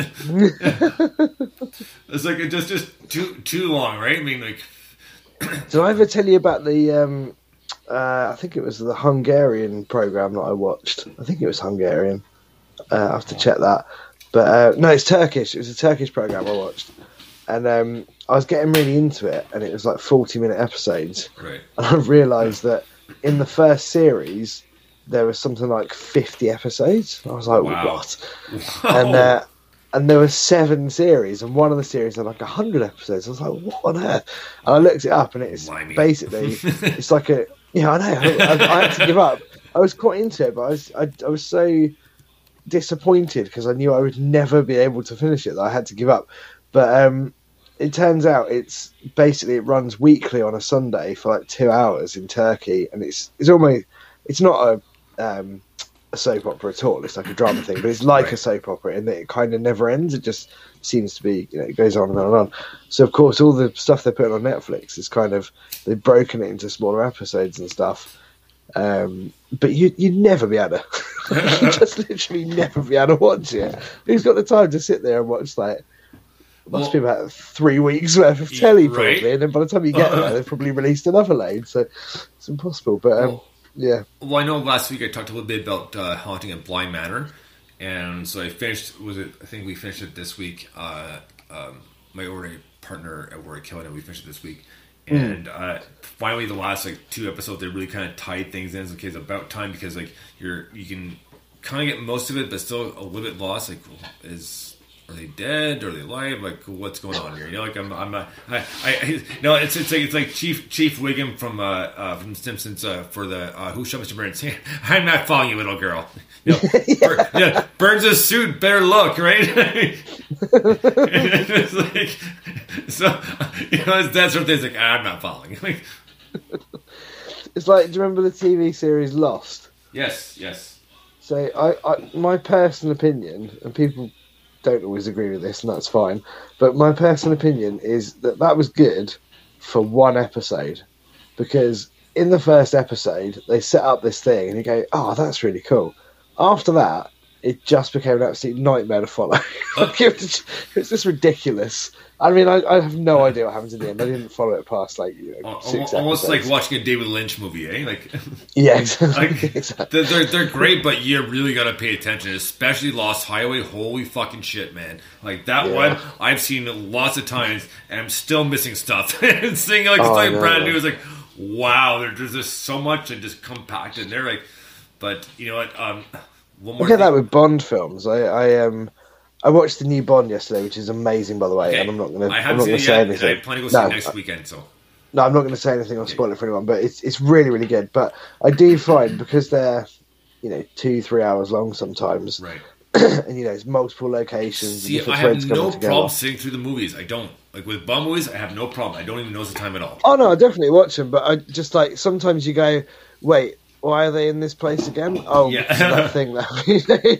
it's like it just just too too long, right? I mean, like, Did I ever tell you about the? Um, uh, I think it was the Hungarian program that I watched. I think it was Hungarian. Uh, I have to check that. But uh, no, it's Turkish. It was a Turkish program I watched, and um, I was getting really into it, and it was like forty-minute episodes. right? and I realised that in the first series there was something like fifty episodes. I was like, Wow. what? And uh, and there were seven series, and one of the series had like hundred episodes. I was like, what on earth? And I looked it up, and it's Blimey. basically it's like a yeah, I know. I, I, I had to give up. I was quite into it, but I was I, I was so disappointed because I knew I would never be able to finish it that I had to give up. But um, it turns out it's basically it runs weekly on a Sunday for like two hours in Turkey, and it's it's almost it's not a um, a soap opera at all. It's like a drama thing, but it's like a soap opera in that it kind of never ends. It just seems to be you know it goes on and on and on. So of course all the stuff they're putting on Netflix is kind of they've broken it into smaller episodes and stuff. Um, but you you'd never be able to you just literally never be able to watch it. Who's got the time to sit there and watch like must Well- be about three weeks worth of Yeah, telly right. probably, and then by the time you get there, they've probably released another load. So it's impossible. But um, Well- yeah, Well, I know last week I talked a little bit about uh, haunting at Bly Manor, and so I finished. Was it? I think we finished it this week. Uh, um, my already partner at work, Kelly, and we finished it this week. And uh, finally, the last like two episodes, they really kind of tied things in. So, okay, it's about time because like you're you can kind of get most of it, but still a little bit lost. Like, is are they dead? Are they alive? Like, what's going on here? You know, like I'm, I'm not. I, I, I no, it's it's like it's like Chief Chief Wiggum from uh, uh from Simpsons uh, for the uh, Who Shot Mr. Burns. I'm not following you, little girl. You know, Bur- yeah, Burns' a suit better look, right? it's like so, you know, it's that sort of thing. It's like I'm not following. Like, it's like do you remember the TV series Lost? yes, yes, So I, I my personal opinion, and people don't always agree with this, and that's fine. But my personal opinion is that that was good for one episode because in the first episode they set up this thing and you go, "Oh, that's really cool." After that, it just became an absolute nightmare to follow. like, it, was, it just ridiculous. I mean, I, I have no idea what happens in the end. I didn't follow it past like you know, six Almost like watching a David Lynch movie, eh? Like, yeah, exactly. like exactly. they're, they're great, but you really gotta pay attention, especially Lost Highway. Holy fucking shit, man! Like that Yeah. one, I've seen lots of times, and I'm still missing stuff. and seeing like it's Oh, like brand new is like, wow, there's just so much and just compacted. And they're like, but you know what? Um, one more. Look at that with Bond films. I, I um, I watched the new Bond yesterday, which is amazing, by the way. Okay. And I'm not going to. I I'm haven't seen going it to say yet. anything. I plan to go see no, it next weekend. So no, I'm not going to say anything. I'll spoil it for anyone. But it's it's really really good. But I do find because they're, you know, two three hours long sometimes, right. and you know, it's multiple locations. See, and I have no together. problem sitting through the movies. I don't like with Bond movies. I have no problem. I don't even notice the time at all. Oh no, I definitely watch them, but I just like sometimes you go, wait, why are they in this place again? Oh, Yeah. that thing that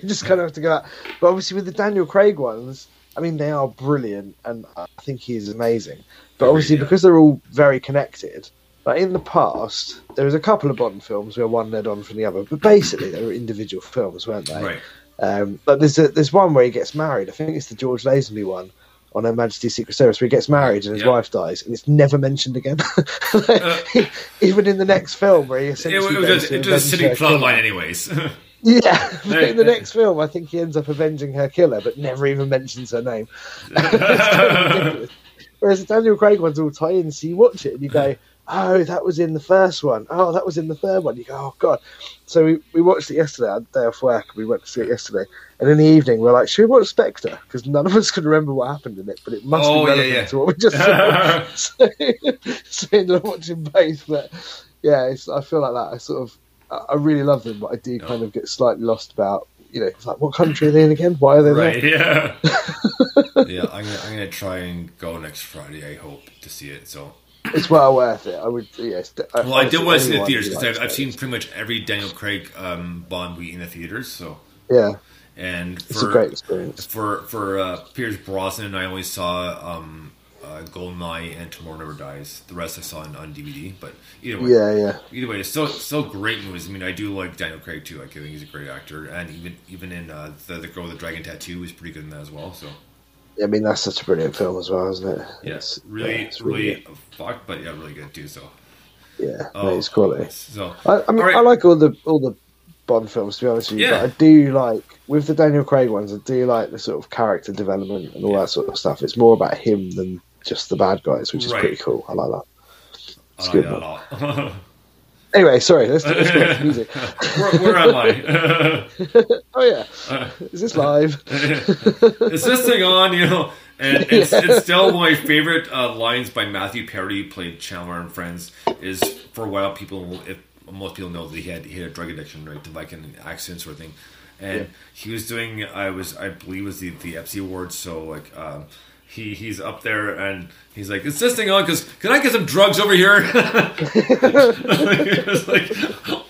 you just kind of have to go out. But obviously with the Daniel Craig ones, I mean they are brilliant, and I think he's amazing. But obviously yeah. because they're all very connected. Like in the past, there was a couple of Bond films where one led on from the other, but basically they were individual films, weren't they? Right. Um, but there's a, there's one where he gets married. I think it's the George Lazenby one on Her Majesty's Secret Service where he gets married and his Yeah. wife dies, and it's never mentioned again. Like, Uh, even in the next film where he essentially it was goes it was a avenge city her plot killer. line, anyways. Yeah, but in the next film, I think he ends up avenging her killer, but never even mentions her name. It's kind of. Whereas the Daniel Craig ones all tie in, so you watch it and you go, "Oh, that was in the first one. Oh, that was in the third one." You go, "Oh God!" So we, we watched it yesterday. I had a day off work. We went to see it yesterday, and in the evening we are like, "Should we watch Spectre?" Because none of us could remember what happened in it, but it must Oh, be yeah, relevant yeah. to what we just saw. so, so ended up watching both. But yeah, it's, I feel like that. I sort of, I really love them, but I do kind of get slightly lost about, you know, it's like what country are they in again? Why are they right? there? Yeah. yeah, I'm gonna, I'm gonna try and go next Friday. I hope to see it. So, It's well worth it. I would, yes. well, I did want to see the theaters because I've, I've seen pretty much every Daniel Craig um, Bond movie in the theaters. So, Yeah, and it's for a great experience. for for uh, Pierce Brosnan, I only saw um, uh, Goldeneye and Tomorrow Never Dies. The rest I saw on, on DVD. But either way, Yeah, yeah. either way, it's still still great movies. I mean, I do like Daniel Craig too. Like, I think he's a great actor, and even even in uh, the the girl with the dragon tattoo is pretty good in that as well. So I mean, that's such a brilliant film as well, isn't it? yeah, really, yeah, it's really, fucked, but yeah, really good too. So yeah, oh, it's quality. So I, I mean, right. I like all the all the Bond films to be honest with you, Yeah. but I do like with the Daniel Craig ones. I do like the sort of character development and all that sort of stuff. It's more about him than just the bad guys, which is Right. pretty cool. I like that. It's I good. like man. that a lot. Anyway, sorry, let's, let's go back to music. where, where am I? Oh yeah, is this live? is this thing on? You know, and it's, it's still one of my favorite uh, lines by Matthew Perry, played Chandler and Friends. Is for a while people, if most people know that he had he had a drug addiction, right, to like an accident sort of thing, and he was doing. I was I believe it was the the Epsi Awards, so like. Um, he, he's up there and he's like, insisting on? Because can I get some drugs over here?" It was like,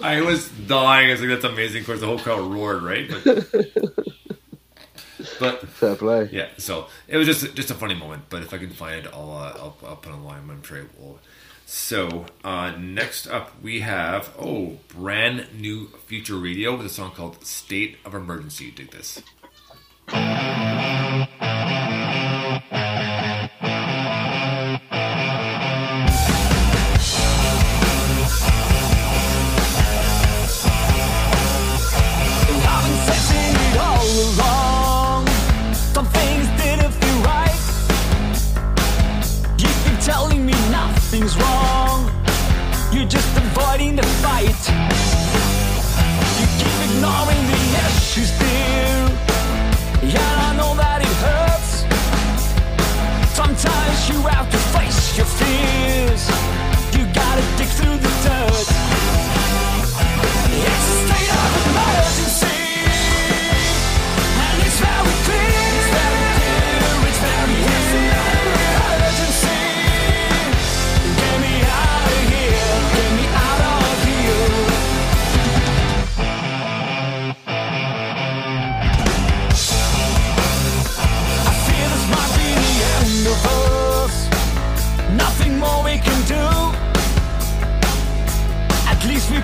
I was dying. I was like, "That's amazing." Of course, the whole crowd roared, right? But, but Fair play. yeah, so it was just just a funny moment. But if I can find it, I'll uh, I'll, I'll put it online. I'm sure it will. So uh, next up, we have oh, brand new future radio with a song called "State of Emergency." Dig this. Nothing's wrong. You're just avoiding the fight. You keep ignoring the issues, dear. Yeah, I know that it hurts. Sometimes you have to face your fears. You gotta dig through the dirt.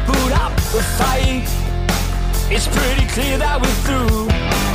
Put up a fight. It's pretty clear that we're through.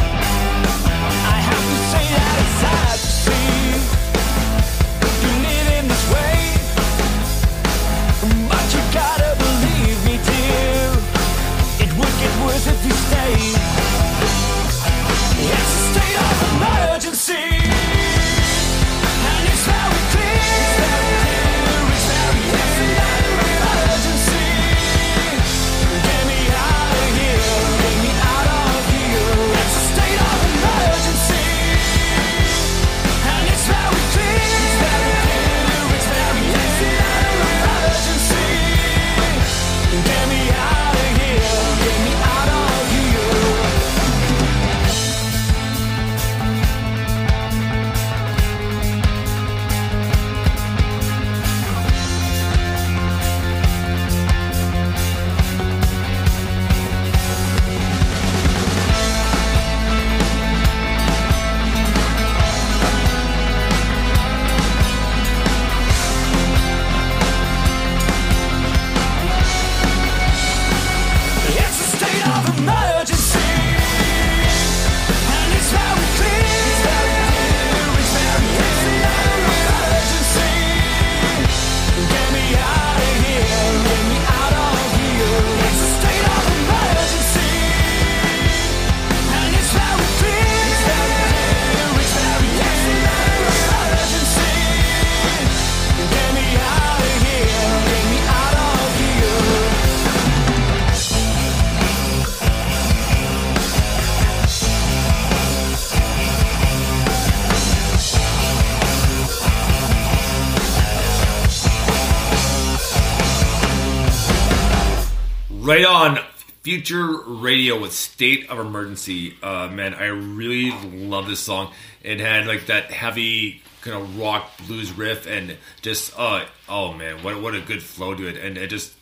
Future Radio with State of Emergency. Uh, man, I really love this song. It had like that heavy kind of rock blues riff and just uh oh man, what what a good flow to it. And it just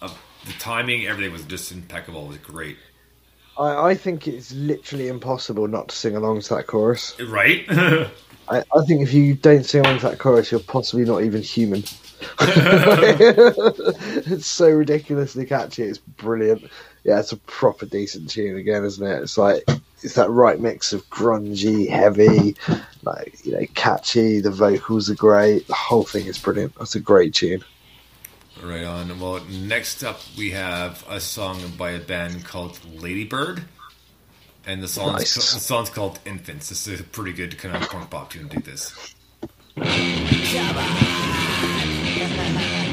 uh, the timing, everything was just impeccable. It was great. I, I think it's literally impossible not to sing along to that chorus. Right? I, I think if you don't sing along to that chorus, you're possibly not even human. it's so ridiculously catchy. It's brilliant. Yeah, it's a proper decent tune again, isn't it? It's like it's that right mix of grungy, heavy, like you know, catchy. The vocals are great. The whole thing is brilliant. That's a great tune. Right on. Well, next up we have a song by a band called Ladybird, and the song's Nice. the song's called Infants. This is a pretty good kind of punk pop tune. Do this. Dirt Ha ha ha ha!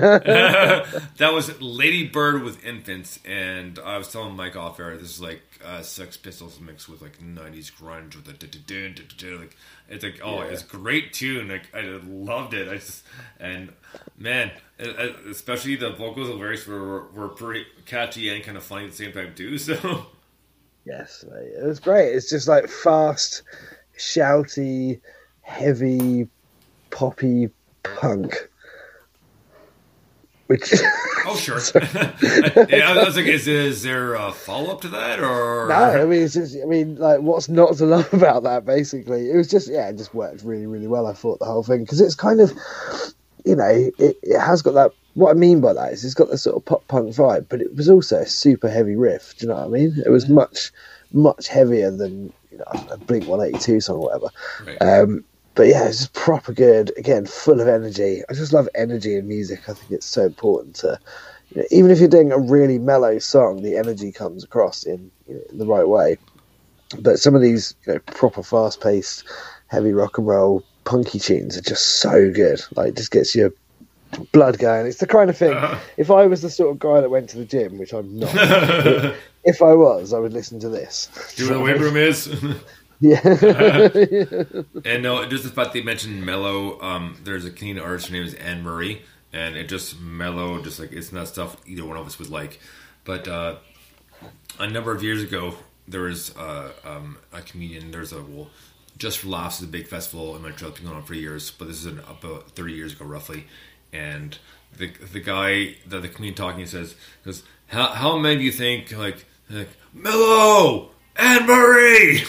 that was Lady Bird with infants, and I was telling Mike off air, this is like uh, Sex Pistols mixed with like '90s grunge with the like it's like oh, it's a great tune. Like I loved it. I just and man, especially the vocals and lyrics were were pretty catchy and kind of funny at the same time too. So Yes. It was great. It's just like fast, shouty, heavy, poppy punk. Which oh sure, yeah. I was like, is, is there a follow up to that or no, I mean it's just I mean like what's not to love about that basically. It was just yeah, it just worked really really well I thought the whole thing because it's kind of you know, it, it has got that what I mean by that is it's got the sort of pop punk vibe, but it was also a super heavy riff. Do you know what I mean? It was much, much heavier than you know a Blink One Eighty Two song or whatever. Right. Um, but yeah, it's just proper good. Again, full of energy. I just love energy in music. I think it's so important to, you know, even if you're doing a really mellow song, the energy comes across in, you know, in the right way. But some of these you know, proper fast paced, heavy rock and roll, punky tunes are just so good. Like, it just gets your blood going. It's the kind of thing. Uh-huh. If I was the sort of guy that went to the gym, which I'm not, if I was, I would listen to this. do you know where the weight room is? Yeah. And no, just the fact they mentioned mellow. Um, there's a Canadian artist. Her name is Anne Murray, and it just mellow, just like it's not stuff either one of us would like. But uh, a number of years ago, there was uh, um, a comedian. There's a well, just for laughs is a big festival in Montreal, been going on for years. But this is an, about 30 years ago, roughly. And the the guy, the, the comedian talking, says, "Goes, how how many do you think like like mellow?" Anne Murray.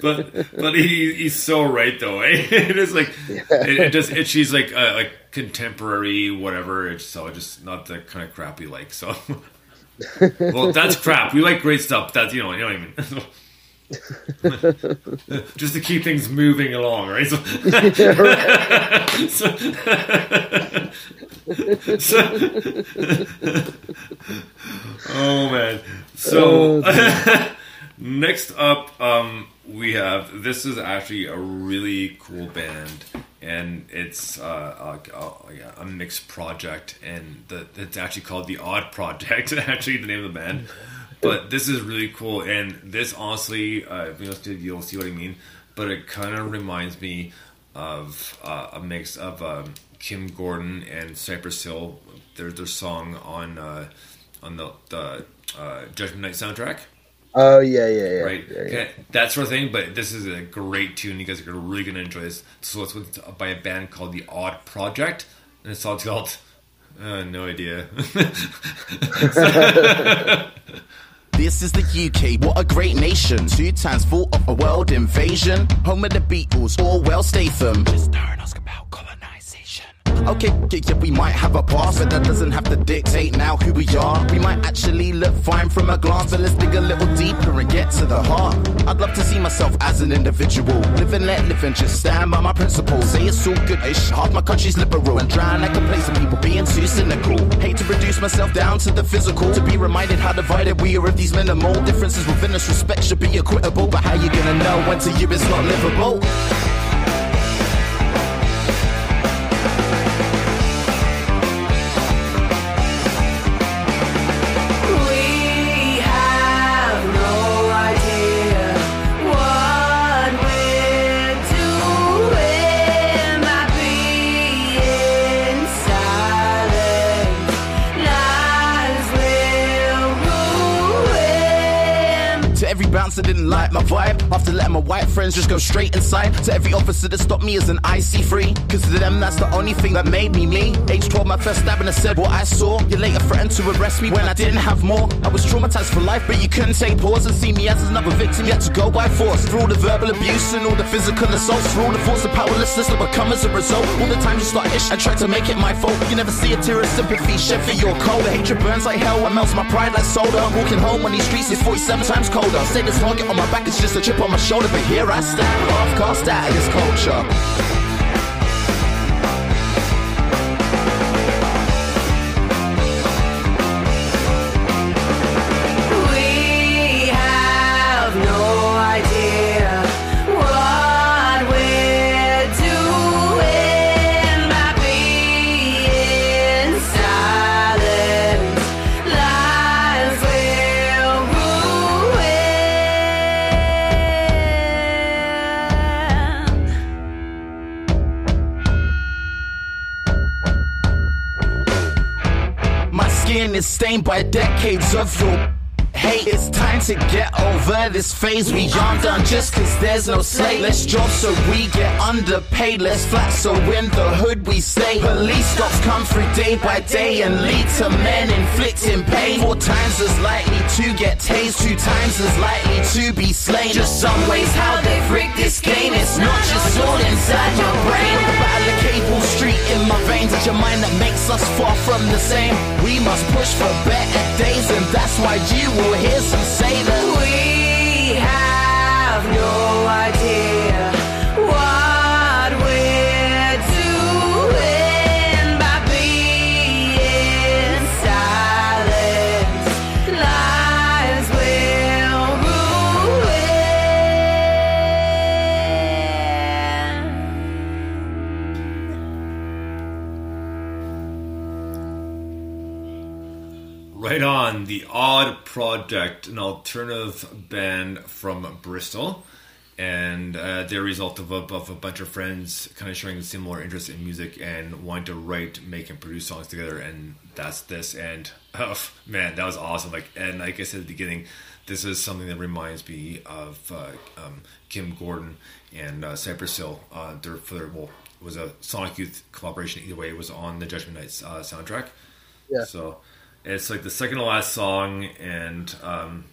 but but he he's so right though. Eh? it is like it, it just it, she's like uh, like contemporary whatever. It's so just not the kind of crap we like. So well, that's crap. We like great stuff. That's you know you know what I mean. just to keep things moving along, right? So, so- so- oh man. So next up, um, we have this is actually a really cool band, and it's uh, a, a, yeah, a mixed project, and the, it's actually called the Odd Project. actually, the name of the band. But this is really cool, and this honestly, uh, if you listen to it, you'll see what I mean. But it kind of reminds me of uh, a mix of um, Kim Gordon and Cypress Hill. Their their song on uh, on the the uh, Judgment Night soundtrack oh yeah, yeah, yeah. right? Yeah, yeah. Okay, that sort of thing. But this is a great tune. You guys are really going to enjoy this. So it's with, by a band called The Odd Project, and it's all called. Uh, no idea. This is the UK, what a great nation. Two times full of a world invasion. Home of the Beatles, Orwell Statham. Just don't about colonization. Okay, yeah, we might have a past, but that doesn't have to dictate now who we are. We might actually look fine from a glance, but let's dig a little deeper and get to the heart. I'd love to see myself as an individual. Live and let live and just stand by my principles. Say it's all good-ish, half my country's liberal. And drown like complacent people being too cynical. Hate to reduce myself down to the physical. To be reminded how divided we are of these minimal differences within us. Respect should be equitable, but how you gonna know when to you it's not livable? Bouncer didn't like my vibe. After letting my white friends just go straight inside. To every officer that stopped me as an IC3. Cause to them, that's the only thing that made me me. Age 12, my first stab, and I said what I saw. You later threatened to arrest me when I didn't have more. I was traumatized for life, but you couldn't take pause and see me as another victim. Had to go by force. Through all the verbal abuse and all the physical assaults. Through all the force of powerlessness that would come as a result. All the times you start ish and try to make it my fault. You never see a tear of sympathy shed for your cold. The hatred burns like hell and melts my pride like soda. I'm walking home on these streets is 47 times colder. Say this target on my back is just a chip on my shoulder, but here I stand, half cast out of this culture. Stained by decades of your. It's time to get over this phase. We aren't done just cause there's no slate. Let's job so we get underpaid. Let's flat so in the hood we stay. Police stops come through day by day and lead to men inflicting pain. Four times as likely to get tased, two times as likely to be slain. Just some ways how they've rigged this game. It's not just all inside your brain. Battle of Cable Street in my veins. It's your mind that makes us far from the same. We must push for better days, and that's why you will hear some say that we have no idea Right on, the Odd Project, an alternative band from Bristol, and uh, they're a result of a, of a bunch of friends kind of showing similar interest in music and wanting to write, make, and produce songs together, and that's this. And oh man, that was awesome! Like, and like I said at the beginning, this is something that reminds me of uh, um, Kim Gordon and uh, Cypress Hill. Uh, their, for their, well, it was a Sonic Youth collaboration. Either way, it was on the Judgment Nights uh, soundtrack. Yeah. So it's like the second to last song, and um,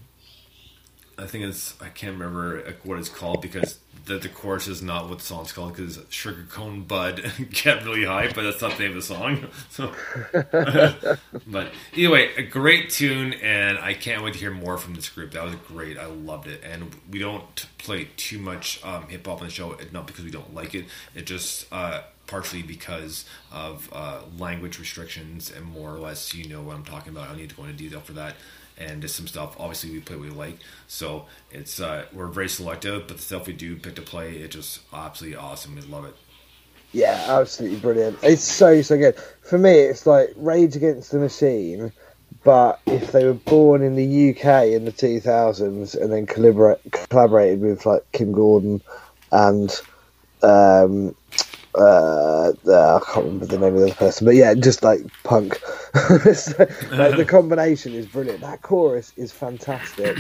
I think it's I can't remember what it's called because the the chorus is not what the song's called because Sugar Cone Bud get really high, but that's not the name of the song. So, but anyway, a great tune, and I can't wait to hear more from this group. That was great. I loved it, and we don't play too much um, hip hop on the show, not because we don't like it. It just uh, partially because of uh, language restrictions and more or less you know what I'm talking about. I don't need to go into detail for that. And just some stuff. Obviously, we play what we like, so it's uh, we're very selective. But the stuff we do pick to play, it's just absolutely awesome. We love it. Yeah, absolutely brilliant. It's so so good. For me, it's like Rage Against the Machine, but if they were born in the UK in the 2000s and then collabora- collaborated with like Kim Gordon and um, uh, uh, I can't remember the name of the other person, but yeah, just like punk. So, like, the combination is brilliant. That chorus is fantastic.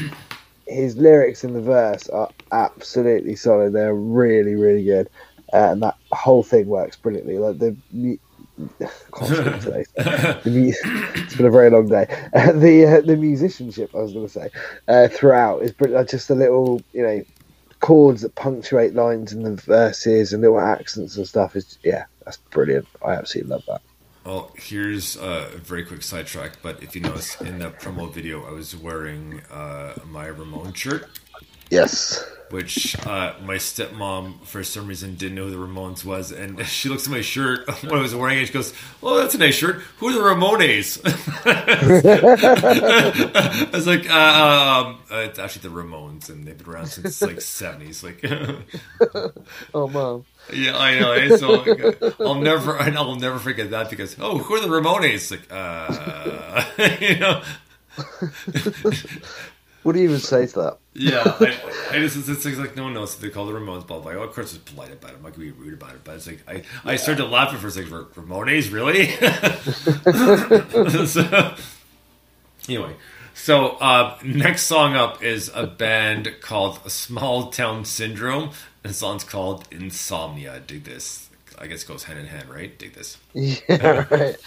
His lyrics in the verse are absolutely solid. They're really, really good, uh, and that whole thing works brilliantly. Like the. today. The mu- it's been a very long day. Uh, the uh, the musicianship, I was going to say, uh, throughout is brilliant. Just a little, you know, chords that punctuate lines in the verses and little accents and stuff is yeah, that's brilliant. I absolutely love that. Well, here's a very quick sidetrack, but if you notice in the promo video, I was wearing uh, my Ramon shirt, Yes. which uh, my stepmom, for some reason, didn't know who the Ramones was. And she looks at my shirt when I was wearing it. She goes, Oh, that's a nice shirt. Who are the Ramones? I was like, uh, um, uh, It's actually the Ramones, and they've been around since like 70s. Like, Oh mom. Yeah, I know. So I'll never, I'll never forget that because oh, who are the Ramones? Like, uh, you know, What do you even say to that? yeah. I, I just it's, it's like no one knows. They call the Ramones, but I'm like, oh, of course, it's polite about it. I'm not gonna be rude about it, but it's like I, I started to laugh at first, like Ramones, really? so, anyway, so uh, next song up is a band called Small Town Syndrome. And The song's called Insomnia. Dig this. I guess it goes hand in hand, right? Dig this. Yeah. Right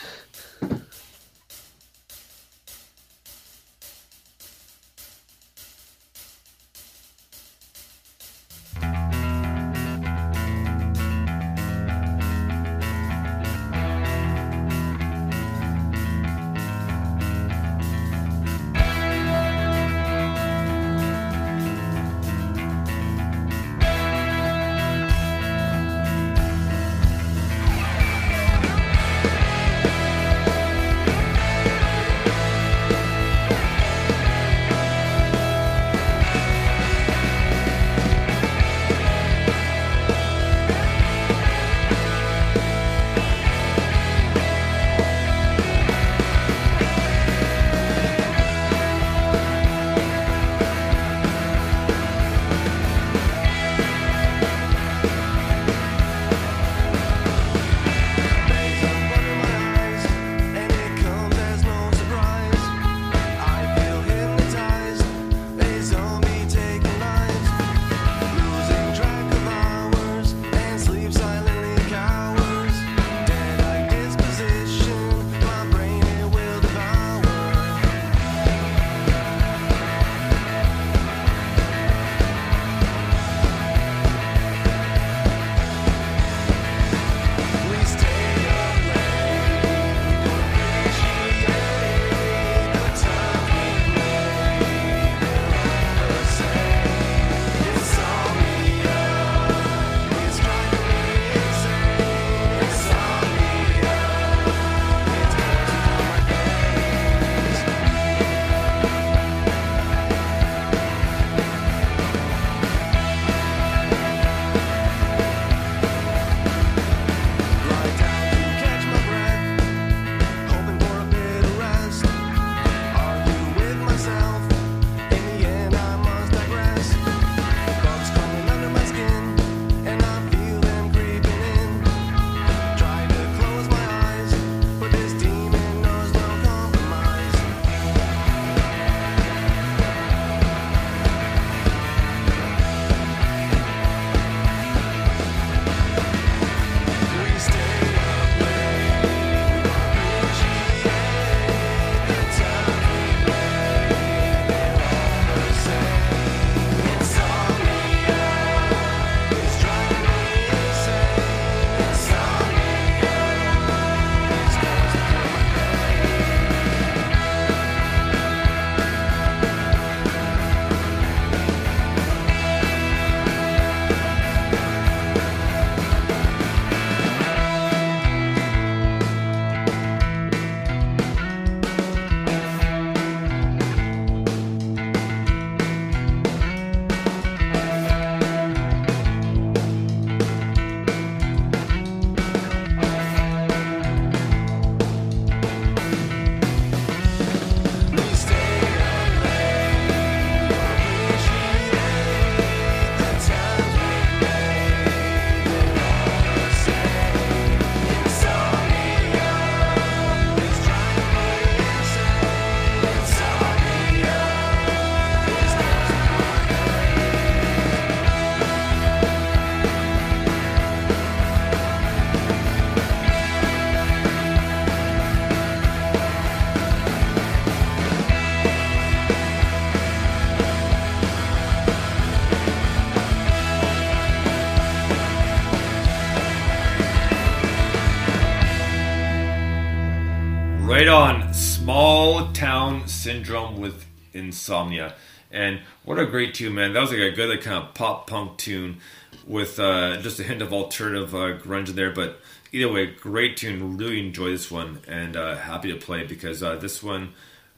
Syndrome with Insomnia. And what a great tune, man. That was like a good like, kind of pop punk tune with uh, just a hint of alternative uh, grunge in there. But either way, great tune. Really enjoy this one and uh, happy to play because uh, this one,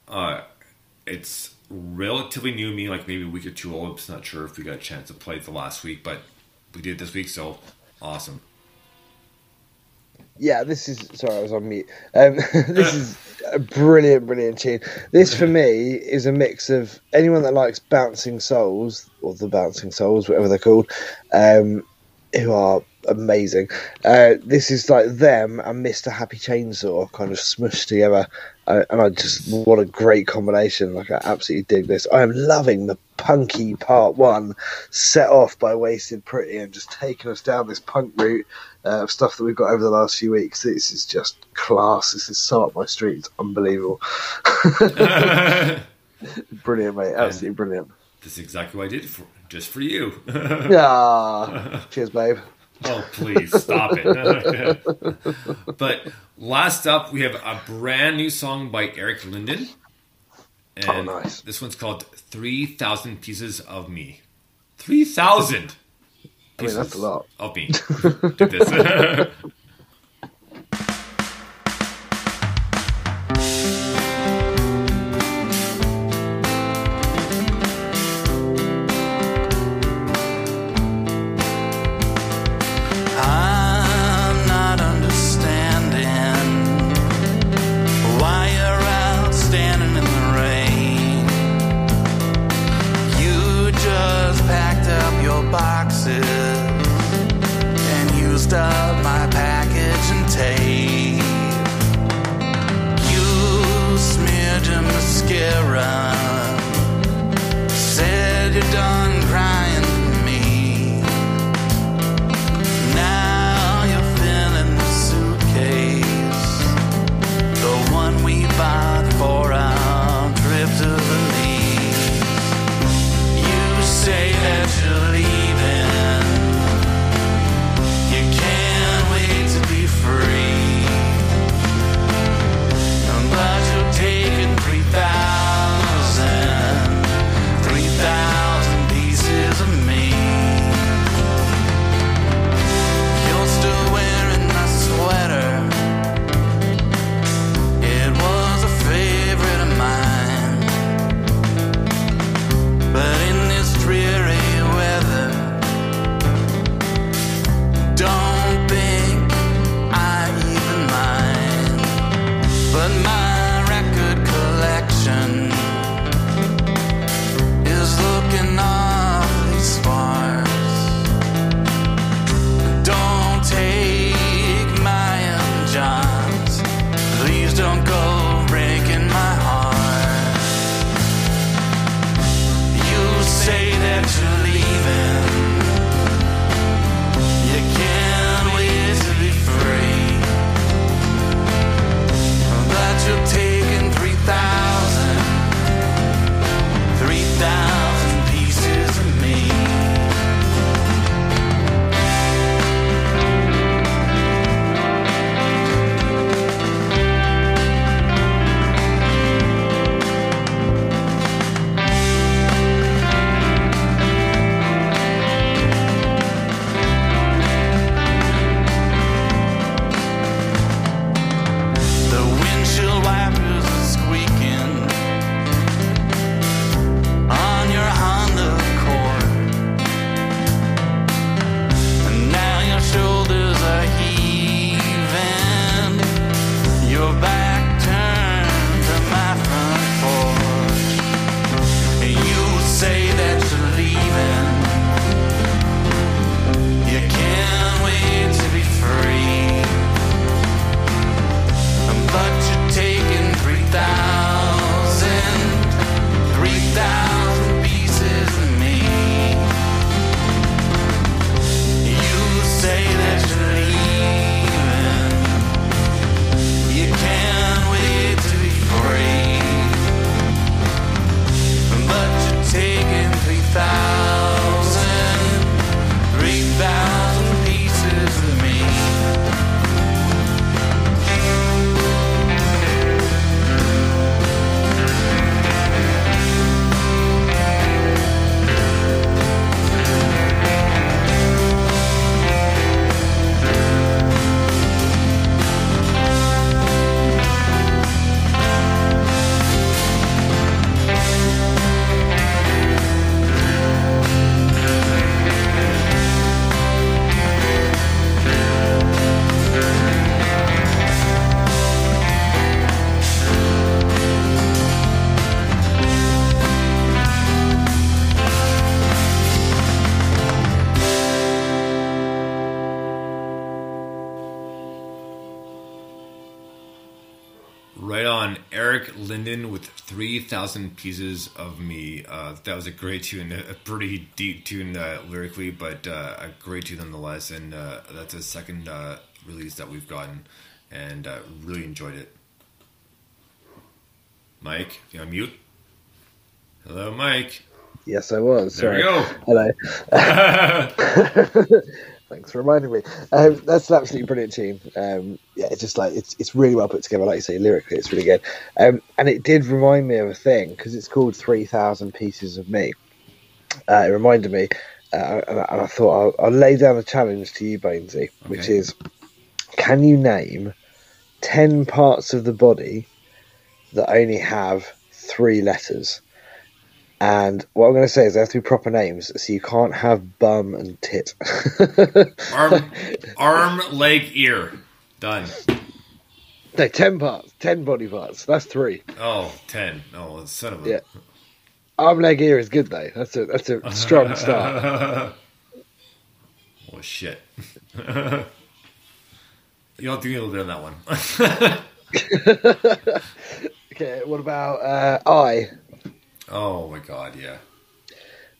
uh, it's relatively new to me, like maybe a week or two old. I'm not sure if we got a chance to play it the last week, but we did this week, so awesome. Yeah, this is sorry, I was on mute. Um, this is a brilliant, brilliant tune. This for me is a mix of anyone that likes bouncing souls or the bouncing souls, whatever they're called, um, who are amazing. Uh, this is like them and Mister Happy Chainsaw kind of smushed together, uh, and I just what a great combination! Like I absolutely dig this. I am loving the punky part one, set off by Wasted Pretty and just taking us down this punk route uh, stuff that we've got over the last few weeks. This is just class. This is so up my street. It's unbelievable. brilliant, mate. Absolutely brilliant. This is exactly what I did for just for you. Ah, cheers, babe. Oh, please stop it. but last up, we have a brand new song by Eric Linden. And Oh, nice. This one's called 3,000 Pieces of Me. 3,000 I mean, that's a lot. of me. Did this. 3,000 Pieces of Me. Uh, that was a great tune, a pretty deep tune uh, lyrically, but uh, a great tune nonetheless. And uh, that's a second uh, release that we've gotten, and uh, really enjoyed it. Mike, you on mute? Hello, Mike. Yes, I was. There we Sorry. go. Hello. Thanks for reminding me. Um, that's an absolutely brilliant tune. Um, yeah, it's just like it's it's really well put together. Like you say, lyrically, it's really good. Um, and it did remind me of a thing because it's called Three Thousand Pieces of Me. Uh, it reminded me, uh, and, I, and I thought I'll, I'll lay down a challenge to you, Bonesy, which is: can you name ten parts of the body that only have three letters? And what I'm going to say is they have to be proper names, so you can't have bum and tit. Arm, arm, leg, ear. Done. no, ten parts, ten body parts. That's three. Oh, 10. Oh, son of a. Yeah. Arm, leg, ear is good though. That's a that's a strong start. Oh, shit. you don't do me a little bit on that one. Okay, what about uh, eye? Oh, my God, yeah.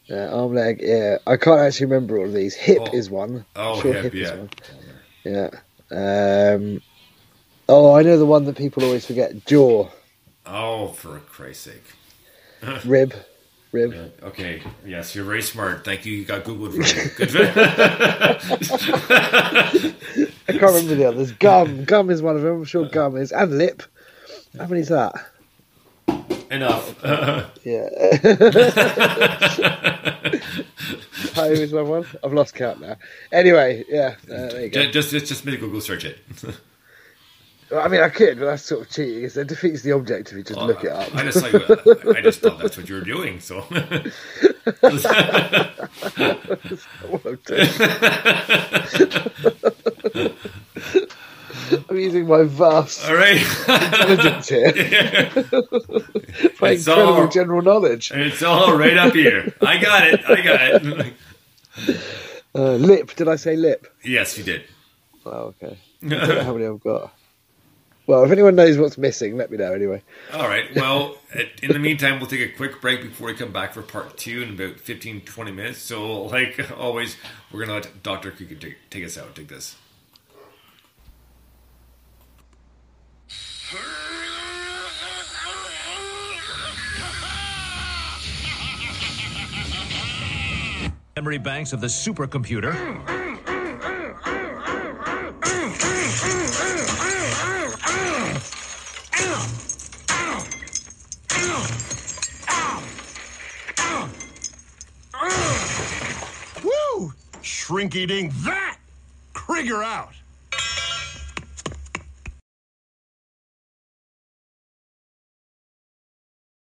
Uh, arm, leg, yeah. I can't actually remember all of these. Hip Oh. is one. Oh, Sure, hip, is yeah. one. Yeah. Um, oh, I know the one that people always forget. Jaw, Oh, for Christ's sake. rib, rib. Okay, yes, you're very smart. Thank you. You got Googled for me. Good. I can't remember the others. Gum, gum is one of them. I'm sure gum is, and lip. How many is that? Enough. Yeah. Toe is one one. I've lost count now. Anyway, yeah, uh, there you go. just, just, just make a Google search it. I mean, I could, but that's sort of cheating. Because it defeats the object if you just look it up. I just, like, I just thought that's what you were doing. So, What I'm using my vast all right, intelligence here, my It's incredible all- general knowledge. it's all right up here. I got it. I got it. Uh, lip, did I say lip? Yes, you did. Oh, okay. I don't know how many I've got. Well, if anyone knows what's missing, let me know anyway. All right. Well, in the meantime, we'll take a quick break before we come back for part two in about 15, 20 minutes. So, like always, we're going to let Dr. Kuka take, take us out. Take this. Memory banks of the supercomputer. Woo! Shrink eating that! Krieger out!